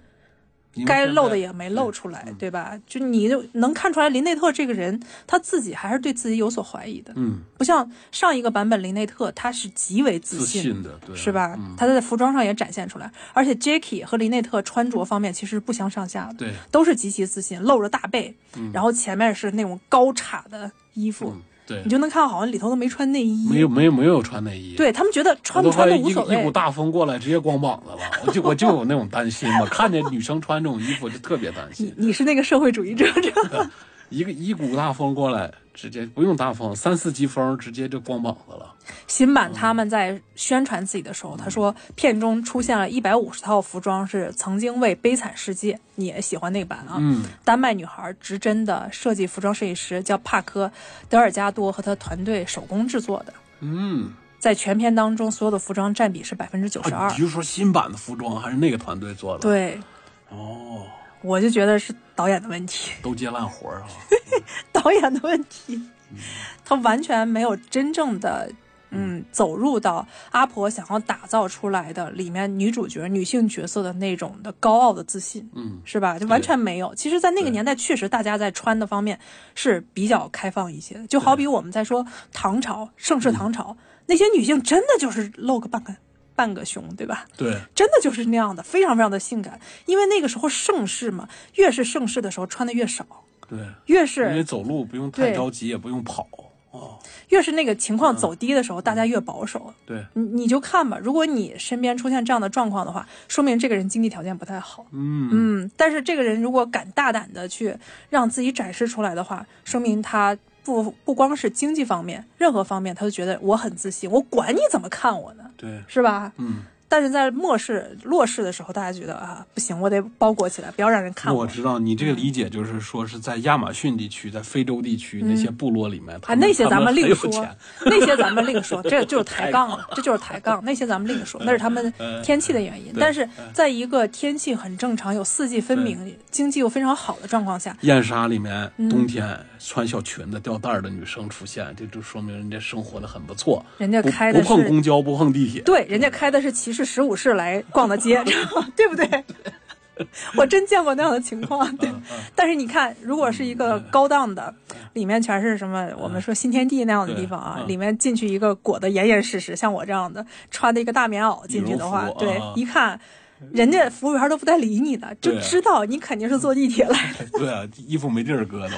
该露的也没露出来，对吧？就你就能看出来林内特这个人他自己还是对自己有所怀疑的，嗯，不像上一个版本林内特他是极为自自信。的，对，是吧？嗯，他在服装上也展现出来，而且 Jacky 和林内特穿着方面其实不相上下的，对，都是极其自信，露着大背，嗯然后前面是那种高叉的衣服，嗯，对。你，就能看到好像里头都没穿内衣，没有没有没有穿内衣，对他们觉得穿不穿都无所谓。股一股大风过来，直接光膀子了，我就我就有那种担心嘛，看见女生穿这种衣服就特别担心，你你是那个社会主义者，这个 一个一股大风过来，直接不用大风，三四级风直接就光膀子了。新版他们在宣传自己的时候，他说片中出现了一百五十套服装是曾经为《悲惨世界》，你也喜欢那版啊？嗯，丹麦女孩直针的设计服装设计师叫帕科·德尔加多和他团队手工制作的。嗯，在全片当中，所有的服装占比是百分之九十二啊，。比如说新版的服装还是那个团队做的，，对，哦，我就觉得是导演的问题。都接烂活儿啊，导演的问题，他完全没有真正的。嗯，走入到阿婆想要打造出来的里面女主角、女性角色的那种的高傲的自信，嗯，是吧？就完全没有。其实，在那个年代，确实大家在穿的方面是比较开放一些的。就好比我们在说唐朝、盛世唐朝，那些女性真的就是露个半个半个胸，对吧？对，真的就是那样的，非常非常的性感。因为那个时候盛世嘛，越是盛世的时候穿的越少，对，越是因为走路不用太着急，也不用跑。哦，越是那个情况走低的时候，大家越保守。对，你你就看吧，如果你身边出现这样的状况的话，说明这个人经济条件不太好。嗯嗯，但是这个人如果敢大胆的去让自己展示出来的话，说明他不不光是经济方面，任何方面他都觉得我很自信，我管你怎么看我呢，对，是吧？嗯，但是在末世落世的时候，大家觉得啊，不行，我得包裹起来，不要让人看我知道你这个理解就是说是在亚马逊地区，在非洲地区那些部落里面，他啊，那些咱们另说，那些咱们另说，这就是 抬杠了，这就是抬杠。那些咱们另说，那是他们天气的原因。对但是在一个天气很正常、有四季分明、经济又非常好的状况下，燕莎里面嗯冬天穿小裙子、吊带儿的女生出现，这就说明人家生活的很不错。人家开的不碰是公交，不碰地铁。对，人家开的是骑士十五式来逛的街，对不对？我真见过那样的情况，对。但是你看，如果是一个高档的，里面全是什么我们说新天地那样的地方啊里面进去一个裹得严严实实，像我这样的穿的一个大棉袄进去的话对啊，一看。人家服务员都不带理你的，就知道你肯定是坐地铁来的。对啊，衣服没地儿搁都。